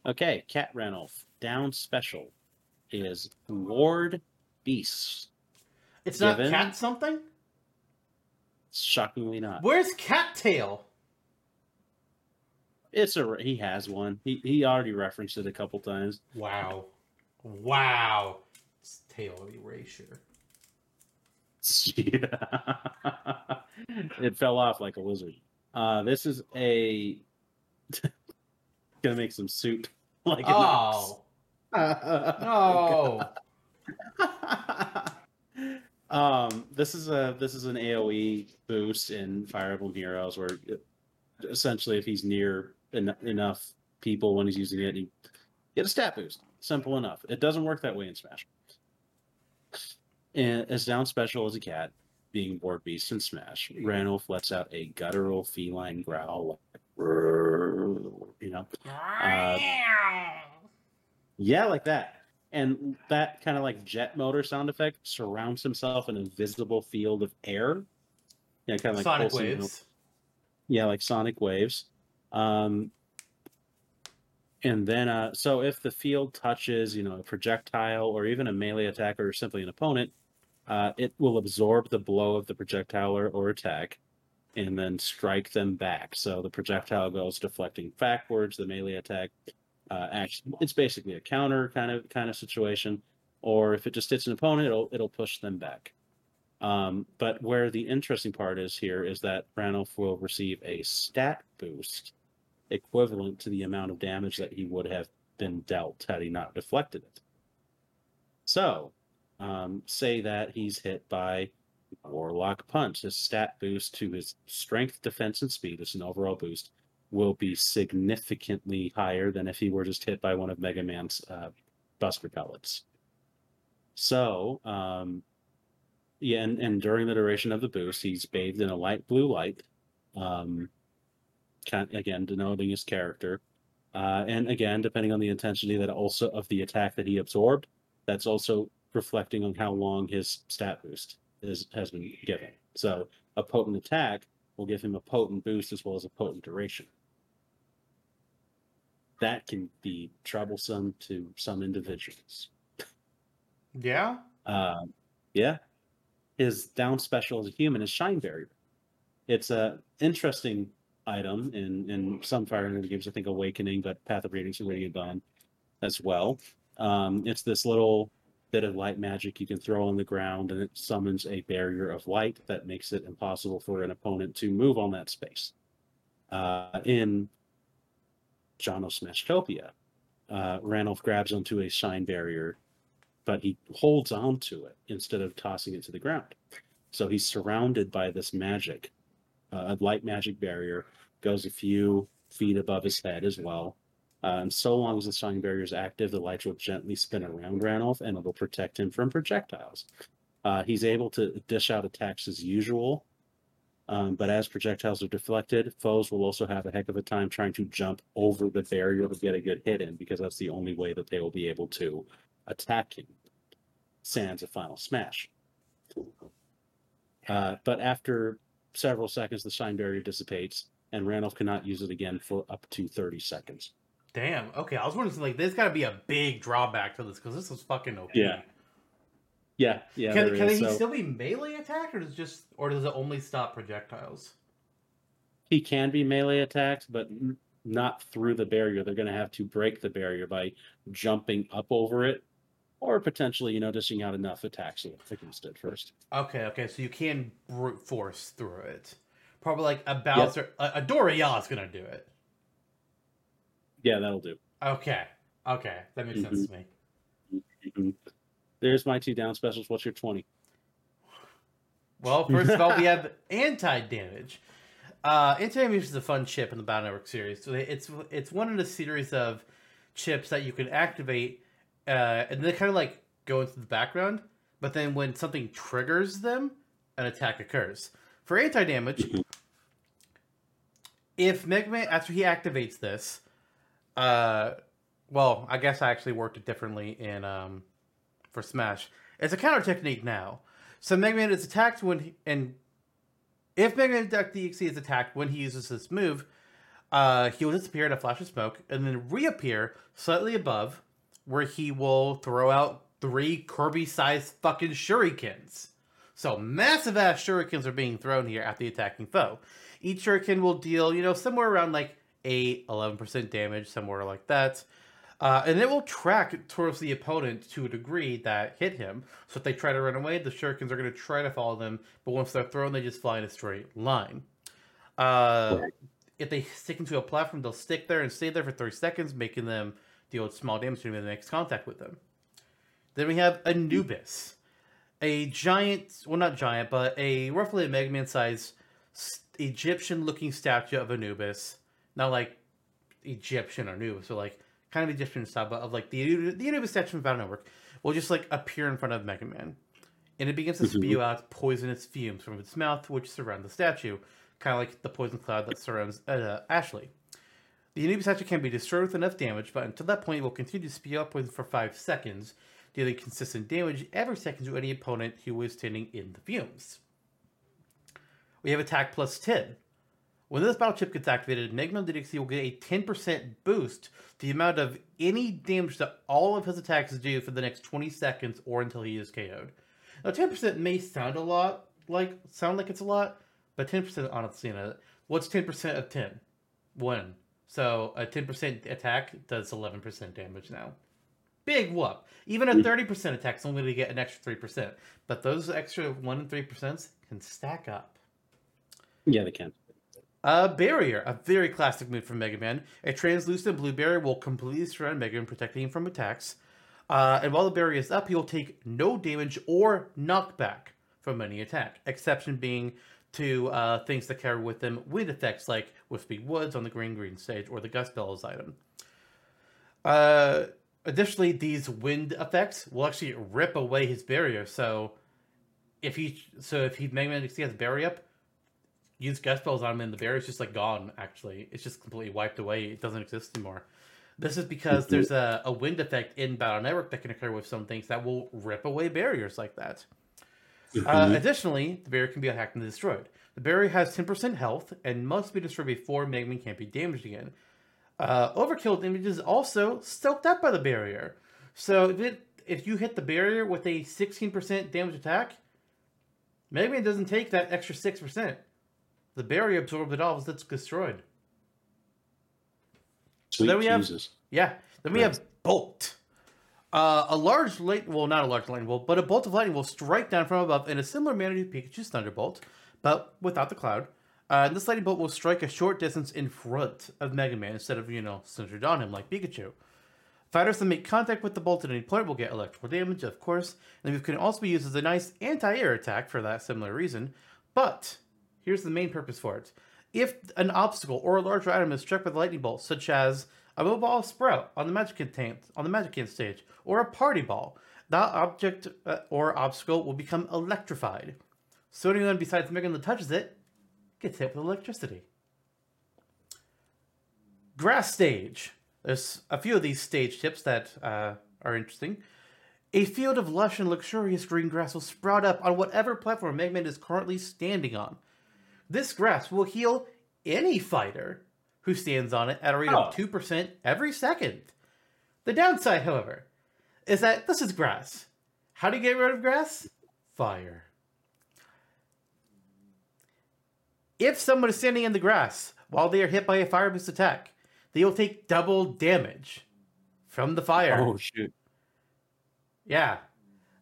Okay, Cat Ranulf. Down special is Ward Beast. It's not cat something. Shockingly not. Where's Cattail? It's a he has one. He he already referenced it a couple times. Wow, wow. It's tail erasure. Yeah. it fell off like a lizard. Uh, this is a gonna make some soup. Like Oh no! Um, this is a this is an AOE boost in Fire Emblem Heroes, where it- essentially if he's near en- enough people when he's using it, he get a stat boost. Simple enough. It doesn't work that way in Smash. And as down special as a cat, being Ward Beast in Smash, Ranulf lets out a guttural feline growl, like, you know, Uh, yeah, like that. And that kind of like jet motor sound effect surrounds himself in a visible field of air. Yeah, kind of like Sonic pulsing, you know, waves. Yeah, like sonic waves. Um, and then, uh, so if the field touches, you know, a projectile or even a melee attacker or simply an opponent, uh, it will absorb the blow of the projectile or, or attack and then strike them back. So the projectile goes deflecting backwards. The melee attack, uh, actually, it's basically a counter kind of kind of situation. Or if it just hits an opponent, it'll it'll push them back. Um, but where the interesting part is here is that Ranulf will receive a stat boost equivalent to the amount of damage that he would have been dealt had he not deflected it. So, um, say that he's hit by Warlock Punch. His stat boost to his strength, defense, and speed, is an overall boost, will be significantly higher than if he were just hit by one of Mega Man's uh, Buster Pellets. So, um, yeah, and, and during the duration of the boost, he's bathed in a light blue light, um, kind again denoting his character. Uh, and again, depending on the intensity that also of the attack that he absorbed, that's also reflecting on how long his stat boost is, has been given. So a potent attack will give him a potent boost as well as a potent duration. That can be troublesome to some individuals. Yeah. Uh, yeah. His down special as a human is Shine Barrier. It's a interesting item in in some Fire Emblem games. I think Awakening, but Path of Radiance and Radiant Dawn as well. Um, it's this little bit of light magic you can throw on the ground, and it summons a barrier of light that makes it impossible for an opponent to move on that space. Uh, in Jono Smashtopia, uh, Ranulf grabs onto a shine barrier, but he holds on to it instead of tossing it to the ground. So he's surrounded by this magic, uh, a light magic barrier, goes a few feet above his head as well. Uh, and so long as the shine barrier is active, the lights will gently spin around Ranulf and it'll protect him from projectiles. Uh, he's able to dish out attacks as usual, um, but as projectiles are deflected, foes will also have a heck of a time trying to jump over the barrier to get a good hit in because that's the only way that they will be able to attack him. Sans a final smash. Uh, but after several seconds, the shine barrier dissipates, and Ranulf cannot use it again for up to 30 seconds. Damn. Okay, I was wondering like there's got to be a big drawback to this because this is fucking OP. Yeah. Yeah, yeah. Can, can is. he So still be melee attacked, or does it just or does it only stop projectiles? he can be melee attacked, but not through the barrier. They're going to have to break the barrier by jumping up over it, or potentially, you know, dishing out enough attacks against it first. Okay, okay, so you can brute force through it. Probably like a Bowser, a, a Doriel is gonna do it. Yeah, that'll do. Okay, okay, that makes sense to me. Mhm. There's my two down specials. What's your 20? Well, first of all, we have anti damage. Uh, anti damage is a fun chip in the Battle Network series. So it's it's one of the series of chips that you can activate, uh, and they kind of like go into the background. But then when something triggers them, an attack occurs. For anti damage, if Mega Man after he activates this, uh, well, I guess I actually worked it differently in um, for Smash. It's a counter technique now. So Mega Man is attacked when he, and if Mega Man Duck DXC is attacked when he uses this move, uh, he will disappear in a flash of smoke and then reappear slightly above, where he will throw out three Kirby-sized fucking shurikens. So massive ass shurikens are being thrown here at the attacking foe. Each shuriken will deal, you know, somewhere around like 8, 11% damage, somewhere like that. Uh, and it will track towards the opponent to a degree that hit him. So if they try to run away, the shurikens are going to try to follow them, but once they're thrown, they just fly in a straight line. Uh, Right. If they stick into a platform, they'll stick there and stay there for 30 seconds, making them deal small damage to when they make contact with them. Then we have Anubis, a giant, well, not giant, but a roughly a Mega Man sized Egyptian looking statue of Anubis. Not like Egyptian or Anubis, so like kind of Egyptian style, but of like the, the Anubis statue from Battle Network will just like appear in front of Mega Man. And it begins to Mhm. spew out poisonous fumes from its mouth, which surround the statue, kind of like the poison cloud that surrounds uh, Ashley. The Anubis statue can be destroyed with enough damage, but until that point, it will continue to spew out poison for 5 seconds, dealing consistent damage every second to any opponent who is standing in the fumes. We have attack plus 10. When this battle chip gets activated, Mega Man.exe will get a 10% boost to the amount of any damage that all of his attacks do for the next 20 seconds or until he is KO'd. Now, 10% may sound a lot, like sound like it's a lot, but 10% honestly, you know, what's 10% of 10? 1. So a 10% attack does 11% damage now. Big whoop. Even a hmm. 30% attack is only going to get an extra 3%. But those extra 1 and 3% can stack up. Yeah, they can. Uh, barrier, a very classic move from Mega Man. A translucent blue barrier will completely surround Mega Man, protecting him from attacks. Uh, and while the barrier is up, he will take no damage or knockback from any attack. Exception being to uh, things that carry with them wind effects, like Wispy Woods on the Green Green stage or the Gust Bellows item. Uh, additionally, these wind effects will actually rip away his barrier. So if he so if he Mega Man has barrier up, use Gust Bellows on him and the barrier's just like gone actually. It's just completely wiped away. It doesn't exist anymore. This is because there's a, a wind effect in battle network that can occur with some things that will rip away barriers like that. Mm-hmm. uh, additionally the barrier can be hacked and destroyed. The barrier has 10% health and must be destroyed before megaman can't be damaged again. Uh, overkill damage is also soaked up by the barrier. So if it if you hit the barrier with a 16% damage attack megaman doesn't take that extra 6% the barrier absorbs it all as it's destroyed. Sweet then we have- Jesus. Yeah. Then we Right. have Bolt. Uh, a large light, well, not a large lightning bolt, but a bolt of lightning will strike down from above in a similar manner to Pikachu's Thunderbolt, but without the cloud. Uh, this lightning bolt will strike a short distance in front of Mega Man instead of, you know, centered on him like Pikachu. Fighters that make contact with the bolt at any point will get electrical damage, of course, and it can also be used as a nice anti-air attack for that similar reason. But here's the main purpose for it: if an obstacle or a larger item is struck by the lightning bolt, such as a mobile sprout on the magic contain on the magic stage, or a party ball, that object uh, or obstacle will become electrified. So anyone besides Megan that touches it gets hit with electricity. Grass stage. There's a few of these stage tips that uh, are interesting. A field of lush and luxurious green grass will sprout up on whatever platform Mega Man is currently standing on. This grass will heal any fighter who stands on it at a rate Oh. of 2% every second. The downside, however, is that this is grass. How do you get rid of grass? Fire. If someone is standing in the grass while they are hit by a fire boost attack, they will take double damage from the fire. Oh shoot! Yeah.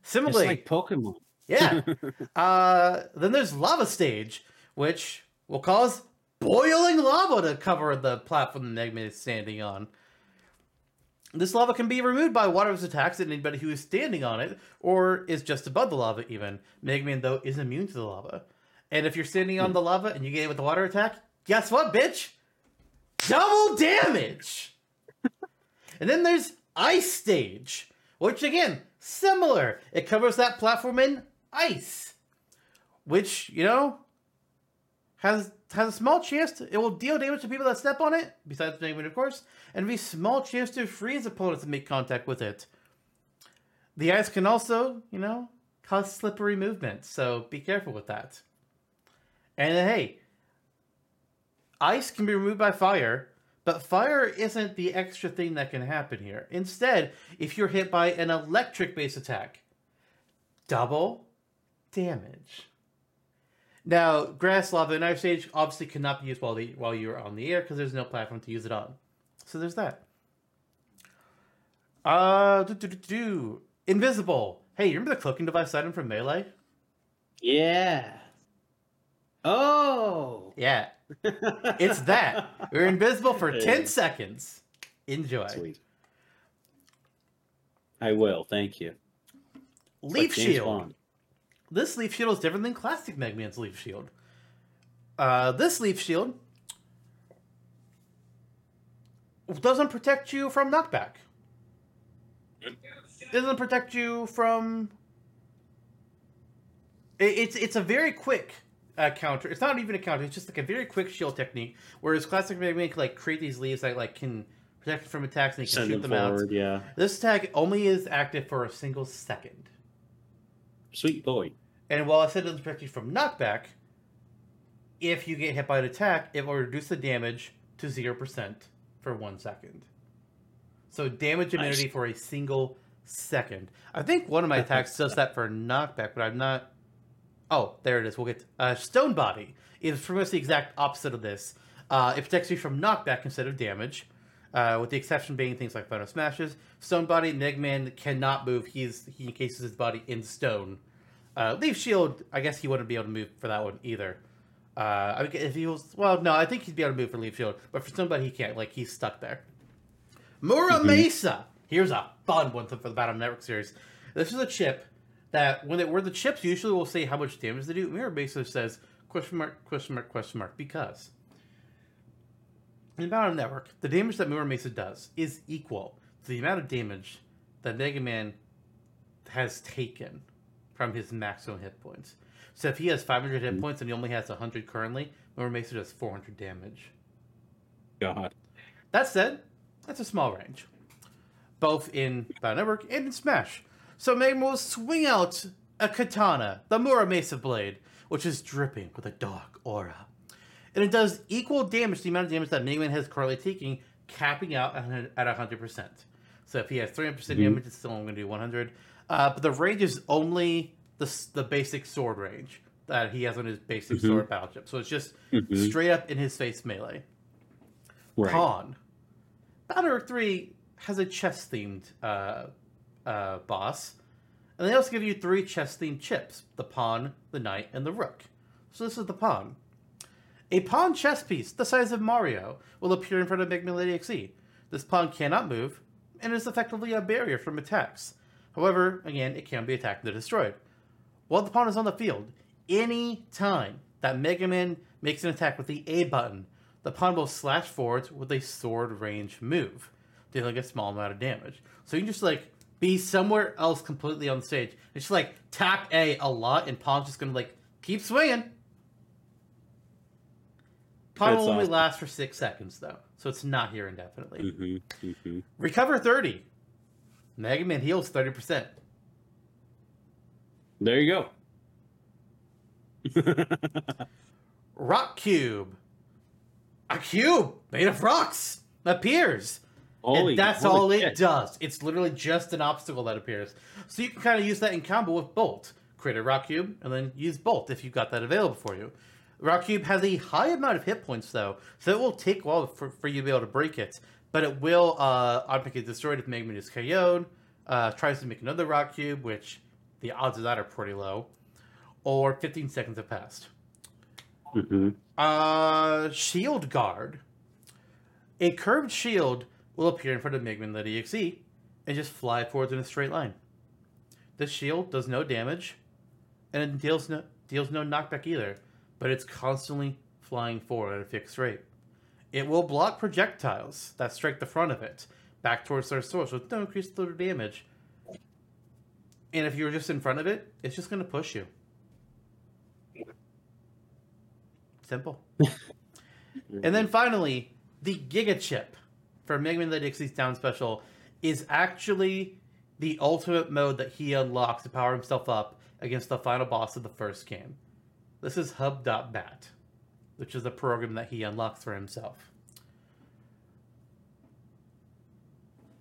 It's Similarly, like Pokemon. yeah. uh, then there's lava stage, which will cause boiling lava to cover the platform the is standing on. This lava can be removed by water's attacks at anybody who is standing on it, or is just above the lava even. Mega Man, though, is immune to the lava. And if you're standing on the lava and you get hit with a water attack, guess what, bitch? Double damage! and then there's Ice Stage, which again, similar. It covers that platform in ice, which, you know, has has a small chance to, it will deal damage to people that step on it, besides Man, of course, and a small chance to freeze opponents that make contact with it. The ice can also, you know, cause slippery movement, so be careful with that. And hey, ice can be removed by fire, but fire isn't the extra thing that can happen here. Instead, if you're hit by an electric based attack, double damage. Now, grass, lava, and ice stage obviously cannot be used while the while you're on the air because there's no platform to use it on. So there's that. Uh, do, do, do, do. invisible. Hey, you remember the cloaking device item from Melee? Yeah. Oh. Yeah, it's that. We're invisible for Yeah. ten seconds. Enjoy. Sweet. I will. Thank you. Leaf Like shield. Bond. This leaf shield is different than classic Mega Man's leaf shield. Uh, this leaf shield doesn't protect you from knockback. It doesn't protect you from. It, it's it's a very quick uh, counter. It's not even a counter. It's just like a very quick shield technique. Whereas classic Mega Man can like create these leaves that like can protect you from attacks and you can Send shoot them them out. Yeah. This attack only is active for a single second. Sweet boy. And while I said it doesn't protect you from knockback, if you get hit by an attack, it will reduce the damage to zero percent for one second. So damage immunity Nice. for a single second. I think one of my attacks does that for knockback, but I'm not. Oh, there it is. We'll get uh, Stone Body is pretty much the exact opposite of this. Uh, it protects you from knockback instead of damage, uh, with the exception being things like Final Smashes. Stone Body, Negman cannot move. He's he encases his body in stone. Uh, Leaf Shield, I guess he wouldn't be able to move for that one either. Uh, I mean, if he was, well, no, I think he'd be able to move for Leaf Shield, but for Stone Body he can't. Like he's stuck there. Mura Mhm. Mesa. Here's a fun one for the Battle Network series. This is a chip that when it where the chips usually will say how much damage they do. Muramasa says question mark question mark question mark because in Battle Network the damage that Muramasa does is equal to the amount of damage that Mega Man has taken from his maximum hit points. So if he has 500 hit Mhm. points and he only has 100 currently, Mura Mesa does 400 damage. God. That said, that's a small range, both in Battle Network and in Smash. So Mega will swing out a katana, the Mura Mesa blade, which is dripping with a dark aura. And it does equal damage to the amount of damage that Mega Man has currently taking, capping out at at 100%. So if he has 300% Mhm. damage, it's still only going to do 100. Uh, but the range is only the, the basic sword range that he has on his basic Mhm. sword battle chip. So it's just Mhm. straight up in his face melee. Right. Pawn. Battle 3 has a chess themed uh, uh, boss. And they also give you three chess themed chips the pawn, the knight, and the rook. So this is the pawn. A pawn chess piece the size of Mario will appear in front of Man Lady XE. This pawn cannot move and is effectively a barrier from attacks. However, again, it can be attacked and destroyed. While the pawn is on the field, any time that Mega Man makes an attack with the A button, the pawn will slash forwards with a sword range move, dealing a small amount of damage. So you can just like be somewhere else completely on the stage. It's just like tap A a lot, and pawn's just gonna like keep swinging. Pawn will only awesome. last for six seconds though, so it's not here indefinitely. Mm-hmm. Mm-hmm. Recover thirty. Mega Man heals thirty percent. There you go. Rock cube. A cube made of rocks appears. Holy, and that's all it does. It's literally just an obstacle that appears. So you can kind of use that in combo with Bolt. Create a Rock Cube and then use Bolt if you've got that available for you. Rock Cube has a high amount of hit points though, so it will take a while for, for you to be able to break it. But it will uh, automatically destroy it if Mega Man is KO'd. Uh, tries to make another Rock Cube, which the odds of that are pretty low. Or 15 seconds have passed. Mhm. Uh, shield guard. A curved shield will appear in front of Mega Man.exe and just fly forwards in a straight line. This shield does no damage, and it deals no deals no knockback either, but it's constantly flying forward at a fixed rate. It will block projectiles that strike the front of it back towards their source with no increased total damage. And if you're just in front of it, it's just going to push you. Simple. And then finally, the Giga Chip for Mega Man.exe's Down Special is actually the ultimate mode that he unlocks to power himself up against the final boss of the first game. This is Hub.Bat, which is a program that he unlocks for himself.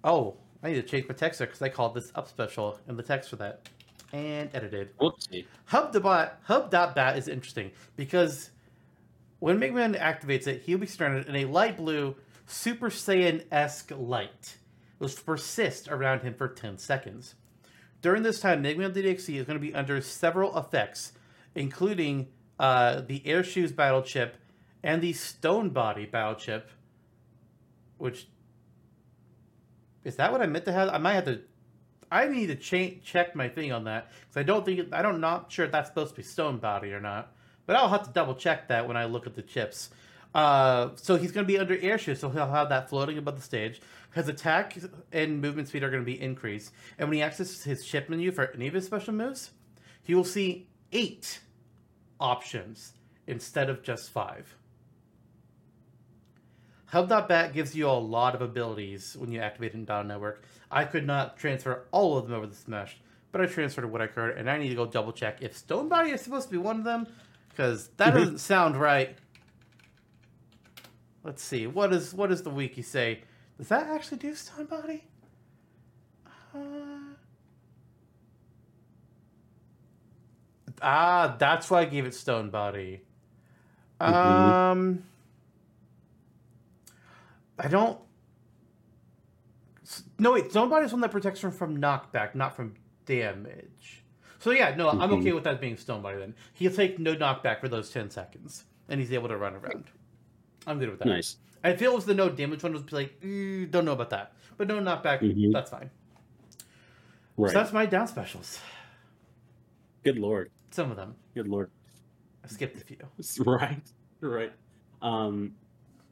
Oh, I need to change my text there because I called this up special in the text for that. And edited. Whoopsie. Hub.bat Hub.bat is interesting because when Mega Man activates it, he'll be surrounded in a light blue Super Saiyan esque light, which will persist around him for 10 seconds. During this time, Mega Man.exe is going to be under several effects, including uh, the Air Shoes battle chip and the Stone Body battle chip, which is that what I meant to have? I might have to. I need to cha- check my thing on that because I don't think I don't not sure if that's supposed to be Stone Body or not. But I'll have to double check that when I look at the chips. Uh, so he's going to be under air shoes, so he'll have that floating above the stage. His attack and movement speed are going to be increased, and when he accesses his chip menu for any of his special moves, he will see eight options instead of just five. Hub.bat gives you a lot of abilities when you activate it in Battle Network. I could not transfer all of them over the Smash, but I transferred what I could, and I need to go double check if Stone Body is supposed to be one of them, because that Mhm. doesn't sound right. Let's see. What is what does the wiki say? Does that actually do stone body? Uh... Ah, that's why I gave it stone body. Mhm. Um, I don't. No wait, stone body is one that protects him from knockback, not from damage. So yeah, no, I'm Mhm. okay with that being stone body. Then he'll take no knockback for those ten seconds, and he's able to run around. I'm good with that. Nice. I feel it was the no damage one was like, "Eh, don't know about that, but no knockback, Mhm. that's fine. Right. So that's my down specials. Good lord. Some of them. Good lord. I skipped a few. Right. Right. Um,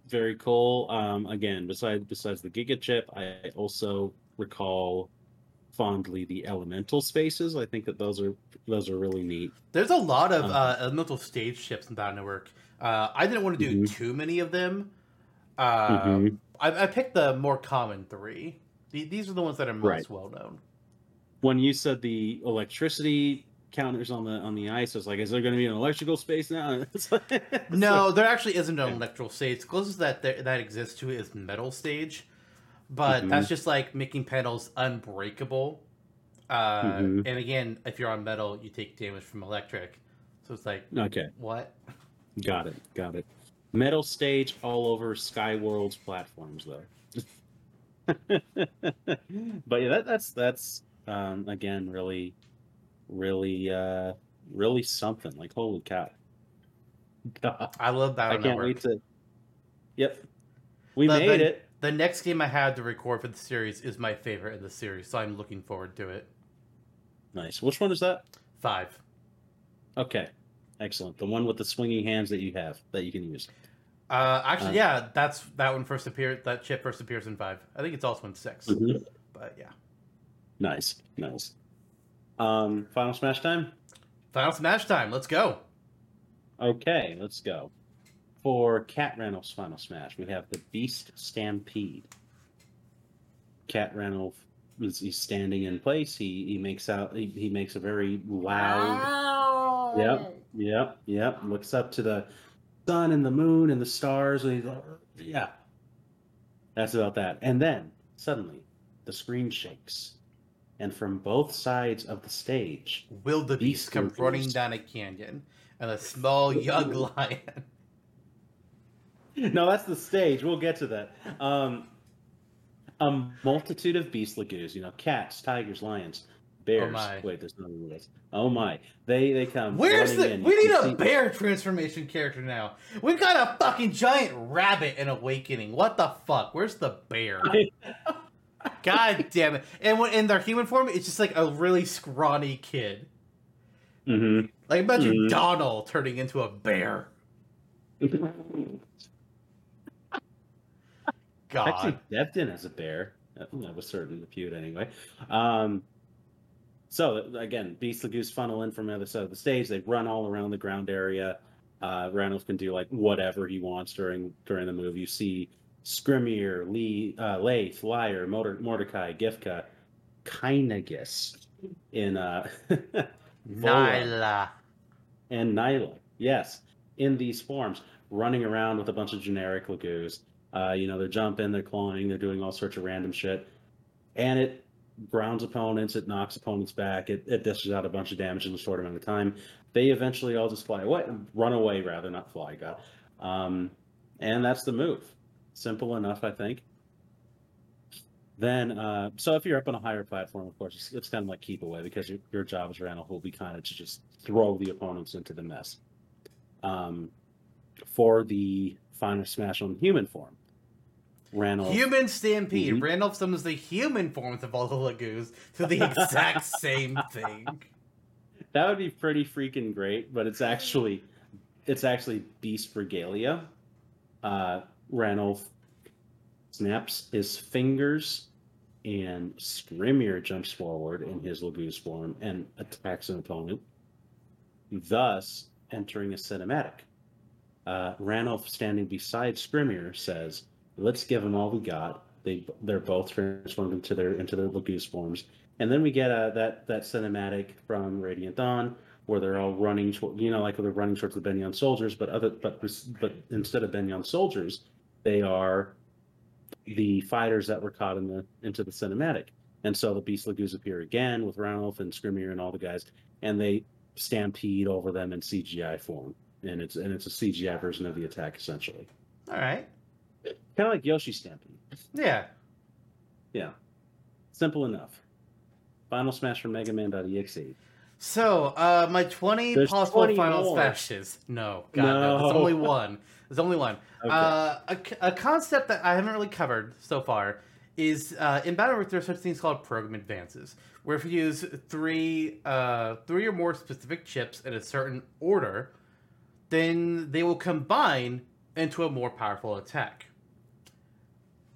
very cool. Um, again, besides besides the Giga chip, I also recall fondly the elemental spaces. I think that those are those are really neat. There's a lot of Um, uh, elemental stage chips in Battle Network. Uh, I didn't want to do Mhm. too many of them. Uh, Mhm. I, I picked the more common three. The- These are the ones that are most Right. well known. When you said the electricity counters on the on the ice, I was like, is there going to be an electrical space now? Like- No, there actually isn't an electrical stage. The closest that there, that exists to is metal stage, but Mhm. that's just like making panels unbreakable. Uh, Mhm. And again, if you're on metal, you take damage from electric. So it's like, okay, what? got it, got it. Metal stage all over Skyworld's platforms, though. but yeah, that, that's that's um, again really, really, uh, really something. Like holy cow! God, I love that. I can't Network. wait to. Yep, we The- made the- it. The next game I had to record for the series is my favorite in the series, so I'm looking forward to it. Nice. Which one is that? Five. Okay, excellent. The one with the swinging hands that you have that you can use. Uh, actually, Uh, yeah, that's that one first appeared. That chip first appears in five. I think it's also in 6 Mhm. but yeah. Nice, nice. Um, final smash time. Final Smash time. Let's go. Okay, let's go. For Cat Ranulf's Final Smash, we have the Beast Stampede. Cat Ranulf is he's standing in place. He he makes out he, he makes a very loud Yep, yep, yep. Looks up to the sun and the moon and the stars. And he's like, yeah. That's about that. And then suddenly the screen shakes. And from both sides of the stage, Will the beast Beast come running down a canyon, and a small young lion. no, that's the stage. We'll get to that. Um, a multitude of beast Laguz, you know, cats, tigers, lions, bears. my. Wait, there's this. Oh my! They they come. Where's the? in. We need a bear transformation character now. We've got a fucking giant rabbit in Awakening. What the fuck? Where's the bear? God damn it! And when in their human form, it's just like a really scrawny kid. Mhm. Like imagine Mhm. Donald turning into a bear. God. Actually, Devton as a bear. That that was certain the feud anyway. Um, so again, Beast Laguz funnel in from the other side of the stage. They run all around the ground area. Uh, Ranulf can do like whatever he wants during during the move. You see Skrimir, Lee, uh, Lethe, Lyre, Motor, Mordecai, Giffca, Caineghis in uh, Nailah. and Nailah. Yes, in these forms, running around with a bunch of generic Laguz. Uh, you know, they're jumping, they're clawing, they're doing all sorts of random shit. And it grounds opponents, it knocks opponents back, it, it dishes out a bunch of damage in a short amount of time. They eventually all just fly away, run away rather, not fly, God. Um, and that's the move. Simple enough, I think. Then, uh, so if you're up on a higher platform, of course, it's, it's kind of like keep away because your, your job as Ranulf will be kind of to just throw the opponents into the mess. Um, for the final smash on human form, Ranulf. Human Stampede. Mhm. Ranulf summons the human forms of all the Laguz to the exact same thing. That would be pretty freaking great, but it's actually it's actually Beast Regalia. Uh Ranulf snaps his fingers and Skrimir jumps forward in his Laguz form and attacks an opponent, thus entering a cinematic. Uh, standing beside Skrimir, says, "Let's give them all we got." They they're both transformed into their into their Laguz forms, and then we get uh, that that cinematic from Radiant Dawn where they're all running, you know, like they're running towards the Begnion soldiers, but other, but but instead of Begnion soldiers, they are the fighters that were caught in the into the cinematic. And so the Beast Laguz appear again with Ranulf and Skrimir and all the guys, and they stampede over them in CGI form. And it's and it's a CGI version of the attack essentially. All right. Kind of like Yoshi stampede. Yeah. Yeah. Simple enough. Final Smash for Mega Man.exe. So, uh, my 20 There's possible 20 final more. smashes. No, God, no. There's No. only one. There's only one. Okay. Uh, a, a concept that I haven't really covered so far is uh, in Battleworks there are such things called program advances, where if you use three, uh, three or more specific chips in a certain order, then they will combine into a more powerful attack.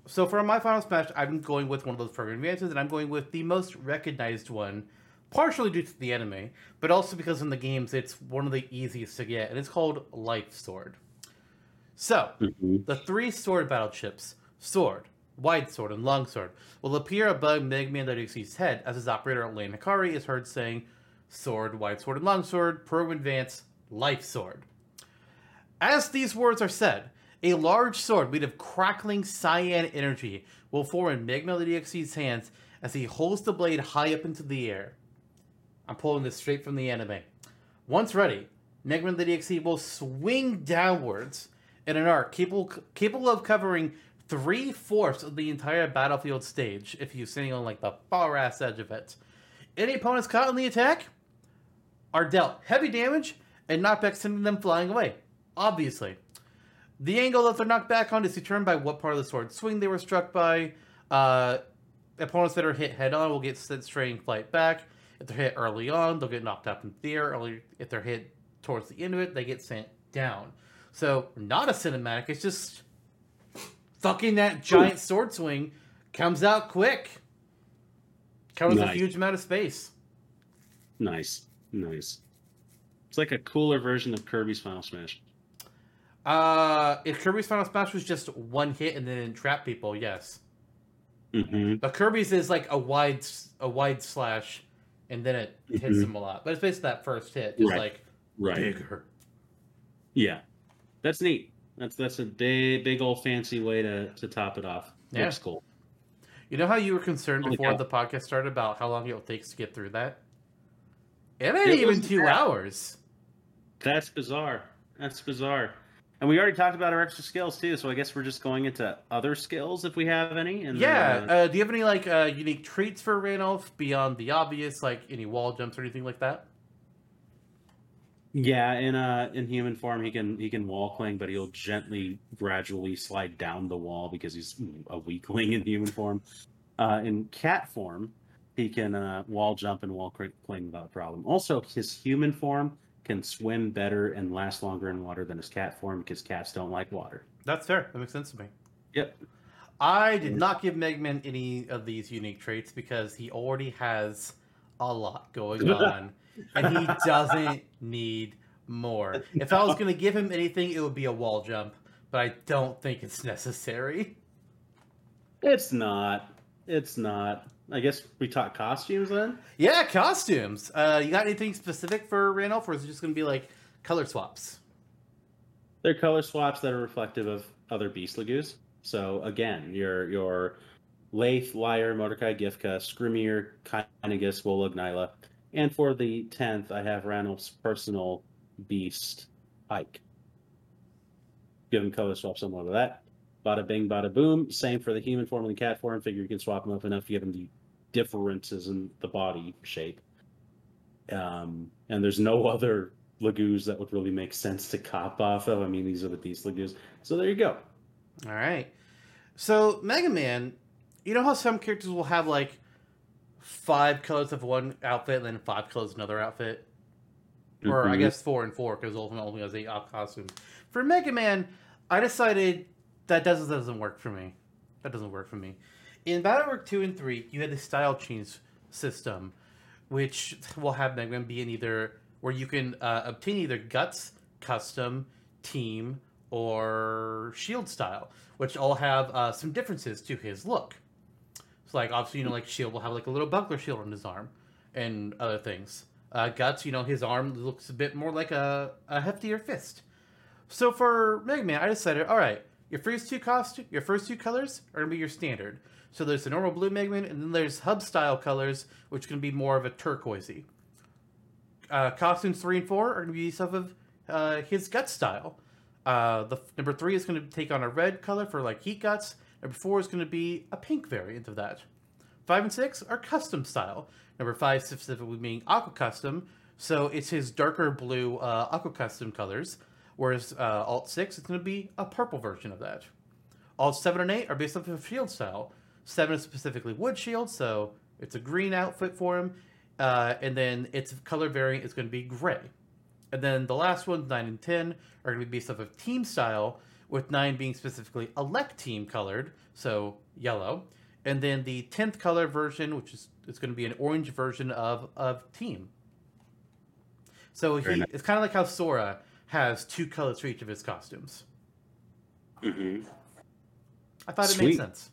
So for my final smash, I'm going with one of those program advances, and I'm going with the most recognized one, partially due to the anime, but also because in the games it's one of the easiest to get, and it's called Life Sword. So, Mhm. the three sword battle chips, Sword, Wide Sword, and Long Sword, will appear above Mega Man.exe's head as his operator Lan Hikari is heard saying, Sword, Wide Sword, and Long Sword, Program Advance, Life Sword. As these words are said, a large sword made of crackling cyan energy will form in Mega Man.exe's hands as he holds the blade high up into the air. I'm pulling this straight from the anime. Once ready, Mega Man.exe will swing downwards in an arc capable capable of covering three fourths of the entire battlefield stage if you're sitting on like the far ass edge of it. Any opponents caught in the attack are dealt heavy damage and knockback sending them flying away. Obviously. The angle that they're knocked back on is determined by what part of the sword swing they were struck by. Uh, opponents that are hit head on will get sent straight in flight back. If they're hit early on, they'll get knocked up in the air. Early, if they're hit towards the end of it, they get sent down. So not a cinematic. It's just fucking that giant sword swing comes out quick. Covers a huge amount of space. Nice. Nice. It's like a cooler version of Kirby's Final Smash. Uh, if Kirby's Final Smash was just one hit and then trap people, yes. hmm But Kirby's is like a wide a wide slash, and then it hits Mhm. them a lot. But it's basically that first hit, just Right. like Right. bigger. Yeah. That's neat. That's that's a big big old fancy way to to top it off. Yeah. Looks cool. You know how you were concerned Holy before cow. the podcast started about how long it takes to get through that? It ain't It even two bad. hours. That's bizarre. That's bizarre. And we already talked about our extra skills too, so I guess we're just going into other skills if we have any. And Yeah. uh, Uh, do you have any like uh, unique traits for Ranulf beyond the obvious, like any wall jumps or anything like that? Yeah. In uh, in human form, he can he can wall cling, but he'll gently, gradually slide down the wall because he's a weakling in human form. Uh, in cat form, he can uh, wall jump and wall cl- cling without a problem. Also, his human form can swim better and last longer in water than his cat form because cats don't like water. That's fair. That makes sense to me. Yep. I did not give Megman any of these unique traits because he already has a lot going on, and he doesn't need more. If I was going to give him anything, it would be a wall jump, but I don't think it's necessary. It's not. It's not. I guess we talk costumes then. Yeah, costumes. Uh, you got anything specific for Ranulf, or is it just going to be like color swaps? They're color swaps that are reflective of other Beast Laguz. So again, your your Lethe, Lyre, Mordecai, Giffca, Skrimir, Caineghis, Volug, Nailah. And for the tenth, I have Ranulf's personal beast, Ike. Give him color swap similar to that. Bada bing, bada boom. Same for the human form and the cat form. Figure you can swap them up enough to give them the differences in the body shape. Um, and there's no other Laguz that would really make sense to cop off of. I mean, these are the Beast Laguz. So there you go. All right. So Mega Man, you know how some characters will have like five colors of one outfit and then five colors of another outfit, or I Mhm. guess four and four because Ultimate only has eight costumes. For Mega Man, I decided that doesn't doesn't work for me. That doesn't work for me. In Battle Battlework two and three, you had the style change system, which will have Mega Man be in either where you can uh, obtain either Guts, Custom, Team, or Shield style, which all have uh, some differences to his look. So, like, obviously, you know, like Shield will have like a little buckler shield on his arm, and other things. Uh, Guts, you know, his arm looks a bit more like a, a heftier fist. So for Mega Man, I decided, all right, your first two costume, your first two colors are gonna be your standard. So there's the normal blue Mega Man, and then there's hub style colors, which can be more of a turquoisey. Uh, costumes three and four are gonna be some of uh, his gut style. Uh, the number three is to take on a red color for like heat guts. Number four is going to be a pink variant of that. Five and six are custom style. Number five specifically being aqua custom, so it's his darker blue uh, aqua custom colors. Whereas uh, alt six is going to be a purple version of that. Alt seven and eight are based off of shield style. Seven is specifically wood shield, so it's a green outfit for him, uh, and then its color variant is going to be gray. And then the last ones, 9 and 10, are going to be based off of team style, with 9 being specifically elect team colored, so yellow. And then the 10th color version, which is it's going to be an orange version of, of team. So he, nice. it's kind of like how Sora has two colors for each of his costumes. Mm-hmm. I thought it made sense.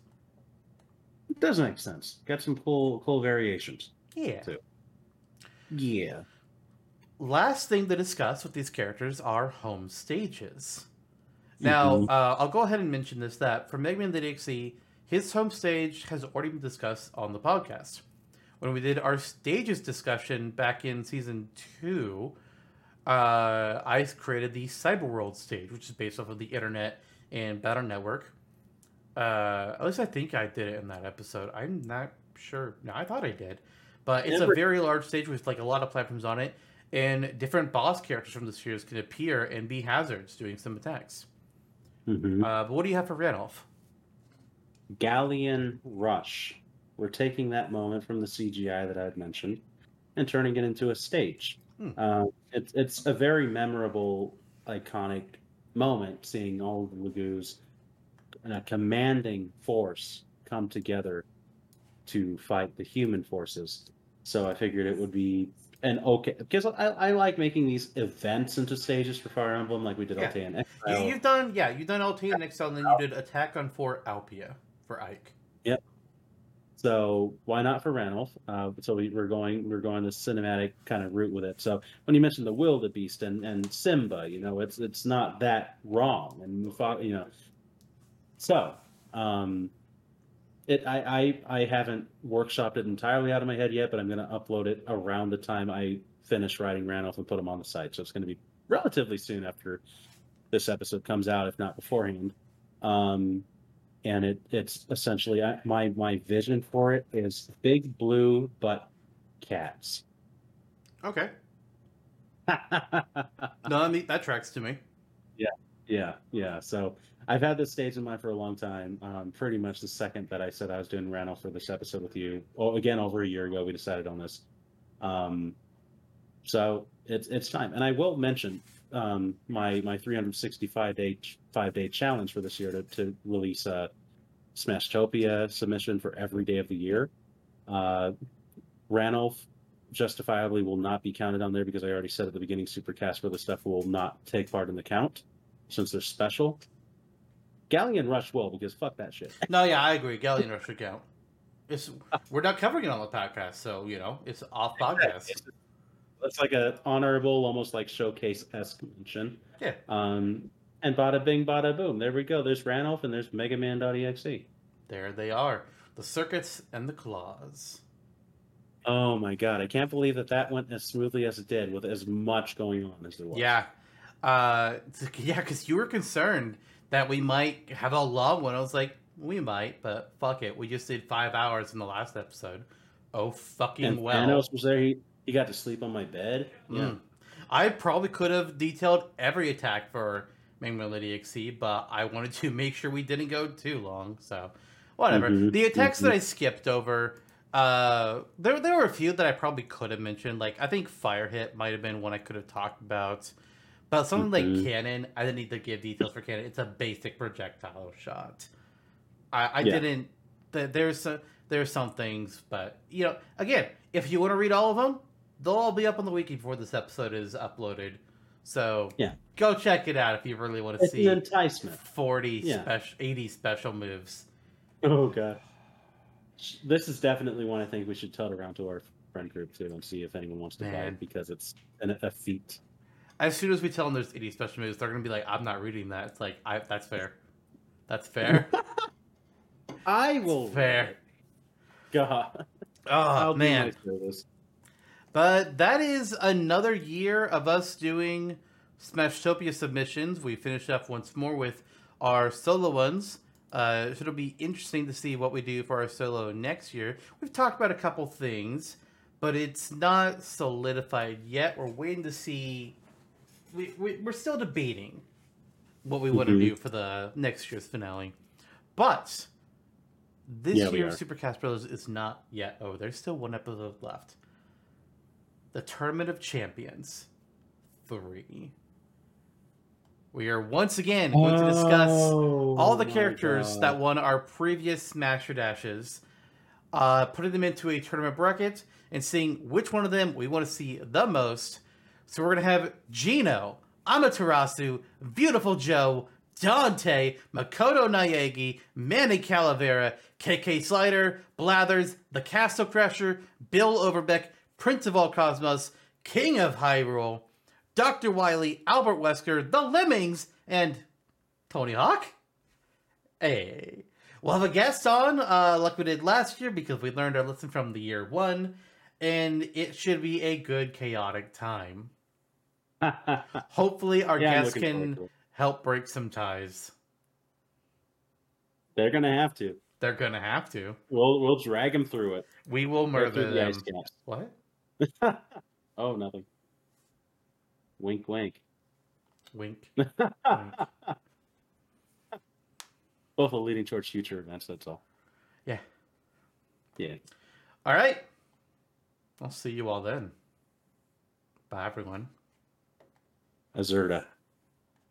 It does make sense. Got some cool cool variations. Yeah. So- Yeah. last thing to discuss with these characters are home stages. Now, Mhm. uh, I'll go ahead and mention this that for Mega Man the DXC, his home stage has already been discussed on the podcast. When we did our stages discussion back in season two, uh, I created the Cyberworld stage, which is based off of the internet and Battle Network. Uh, at least I think I did it in that episode. I'm not sure. No, I thought I did. But it's a very large stage with like a lot of platforms on it, and different boss characters from the series can appear and be hazards doing some attacks. Mhm. Uh, but what do you have for Ranulf? Galleon Rush. We're taking that moment from the CGI that I had mentioned and turning it into a stage. Hmm. Uh, it's it's a very memorable, iconic moment seeing all of the Laguz and a commanding force come together to fight the human forces. So I figured it would be an okay because I, I like making these events into stages for Fire Emblem, like we did Yeah. Altea and You, Exile. you've done, yeah, you've done LT and Excel, and then you did Attack on Fort Alpia for Ike. Yep. So why not for Ranulf? Uh, so we, we're going we're going the cinematic kind of route with it. So when you mentioned the wildebeest and and Simba, you know, it's it's not that wrong, and you know, so um, it I I I haven't workshopped it entirely out of my head yet, but I'm going to upload it around the time I finish writing Ranulf and put them on the site. So it's going to be relatively soon after this episode comes out, if not beforehand. Um, and it it's essentially I, my my vision for it is big blue but cats. Okay. No, I mean that tracks to me. Yeah, yeah, yeah. So I've had this stage in mind for a long time. Um, pretty much the second that I said I was doing Ranulf for this episode with you. Well, again, over a year ago, we decided on this. Um, so it's it's time, and I will mention um, my my 365 day five day challenge for this year to, to release a Smashtopia submission for every day of the year. Uh, justifiably will not be counted on there because I already said at the beginning Supercast for the stuff will not take part in the count since they're special. Galleon Rush will because fuck that shit. No, yeah, I agree. Galleon Rush should count. It's we're not covering it on the podcast, so you know it's off podcast. It's, it's like an honorable, almost like showcase esque mention. Yeah. Um, and bada bing, bada boom. There we go. There's Ranulf and there's Mega Man.exe. There they are, the circuits and the claws. Oh my god, I can't believe that that went as smoothly as it did with as much going on as there was. Yeah, uh, yeah, because you were concerned that we might have a long one. I was like, we might, but fuck it. We just did five hours in the last episode. Oh fucking well. And well. Thanos was there. He, he got to sleep on my bed. Yeah. Mm. I probably could have detailed every attack for Mega Man.exe, but I wanted to make sure we didn't go too long. So, whatever. Mhm, The attacks that mhm. I skipped over, uh, there there were a few that I probably could have mentioned. Like I think Fire Hit might have been one I could have talked about. But something like mm-hmm. Cannon, I didn't need to give details for Cannon. It's a basic projectile shot. I, I Yeah. didn't. th- There's some, there's some things, but you know, again, if you want to read all of them, they'll all be up on the wiki before this episode is uploaded. So Yeah. go check it out if you really want to It's see an enticement. 40 Yeah. special 80 special moves. Oh god. This is definitely one I think we should tote around to our friend group too and see if anyone wants to buy it because it's an, a feat. As soon as we tell them there's 80 special moves, they're gonna be like, "I'm not reading that." It's like, I, that's fair. That's fair. I will. Fair. God. oh I'll man. But that is another year of us doing Smashtopia submissions. We finished up once more with our solo ones. Uh, so it'll be interesting to see what we do for our solo next year. We've talked about a couple things, but it's not solidified yet. We're waiting to see. We, we, we're still debating what we want to Mhm. do for the next year's finale. But this Yeah, we year of are. Supercast Brothers is not yet over. There's still one episode left the Tournament of Champions 3. We are once again going to discuss all the Oh characters that won our previous Smasher Dashes, uh, putting them into a tournament bracket, and seeing which one of them we want to see the most. So we're to have Geno, Amaterasu, Beautiful Joe, Dante, Makoto Naegi, Manny Calavera, KK Slider, Blathers, The Castle Crusher, Bill Overbeck, Prince of all Cosmos, King of Hyrule, Dr. Wily, Albert Wesker, The Lemmings, and Tony Hawk? Hey. We'll have a guest on, uh, like we did last year, because we learned our lesson from the year one, and it should be a good, chaotic time. Hopefully, our Yeah, I'm guest looking can forward to it. help break some ties. They're gonna have to. They're gonna have to. We'll we'll drag them through it. We will murder the them. ice. What? oh, nothing. Wink, wink. Wink. Both are leading towards future events. That's all. Yeah. Yeah. All right. I'll see you all then. Bye, everyone. Azurda.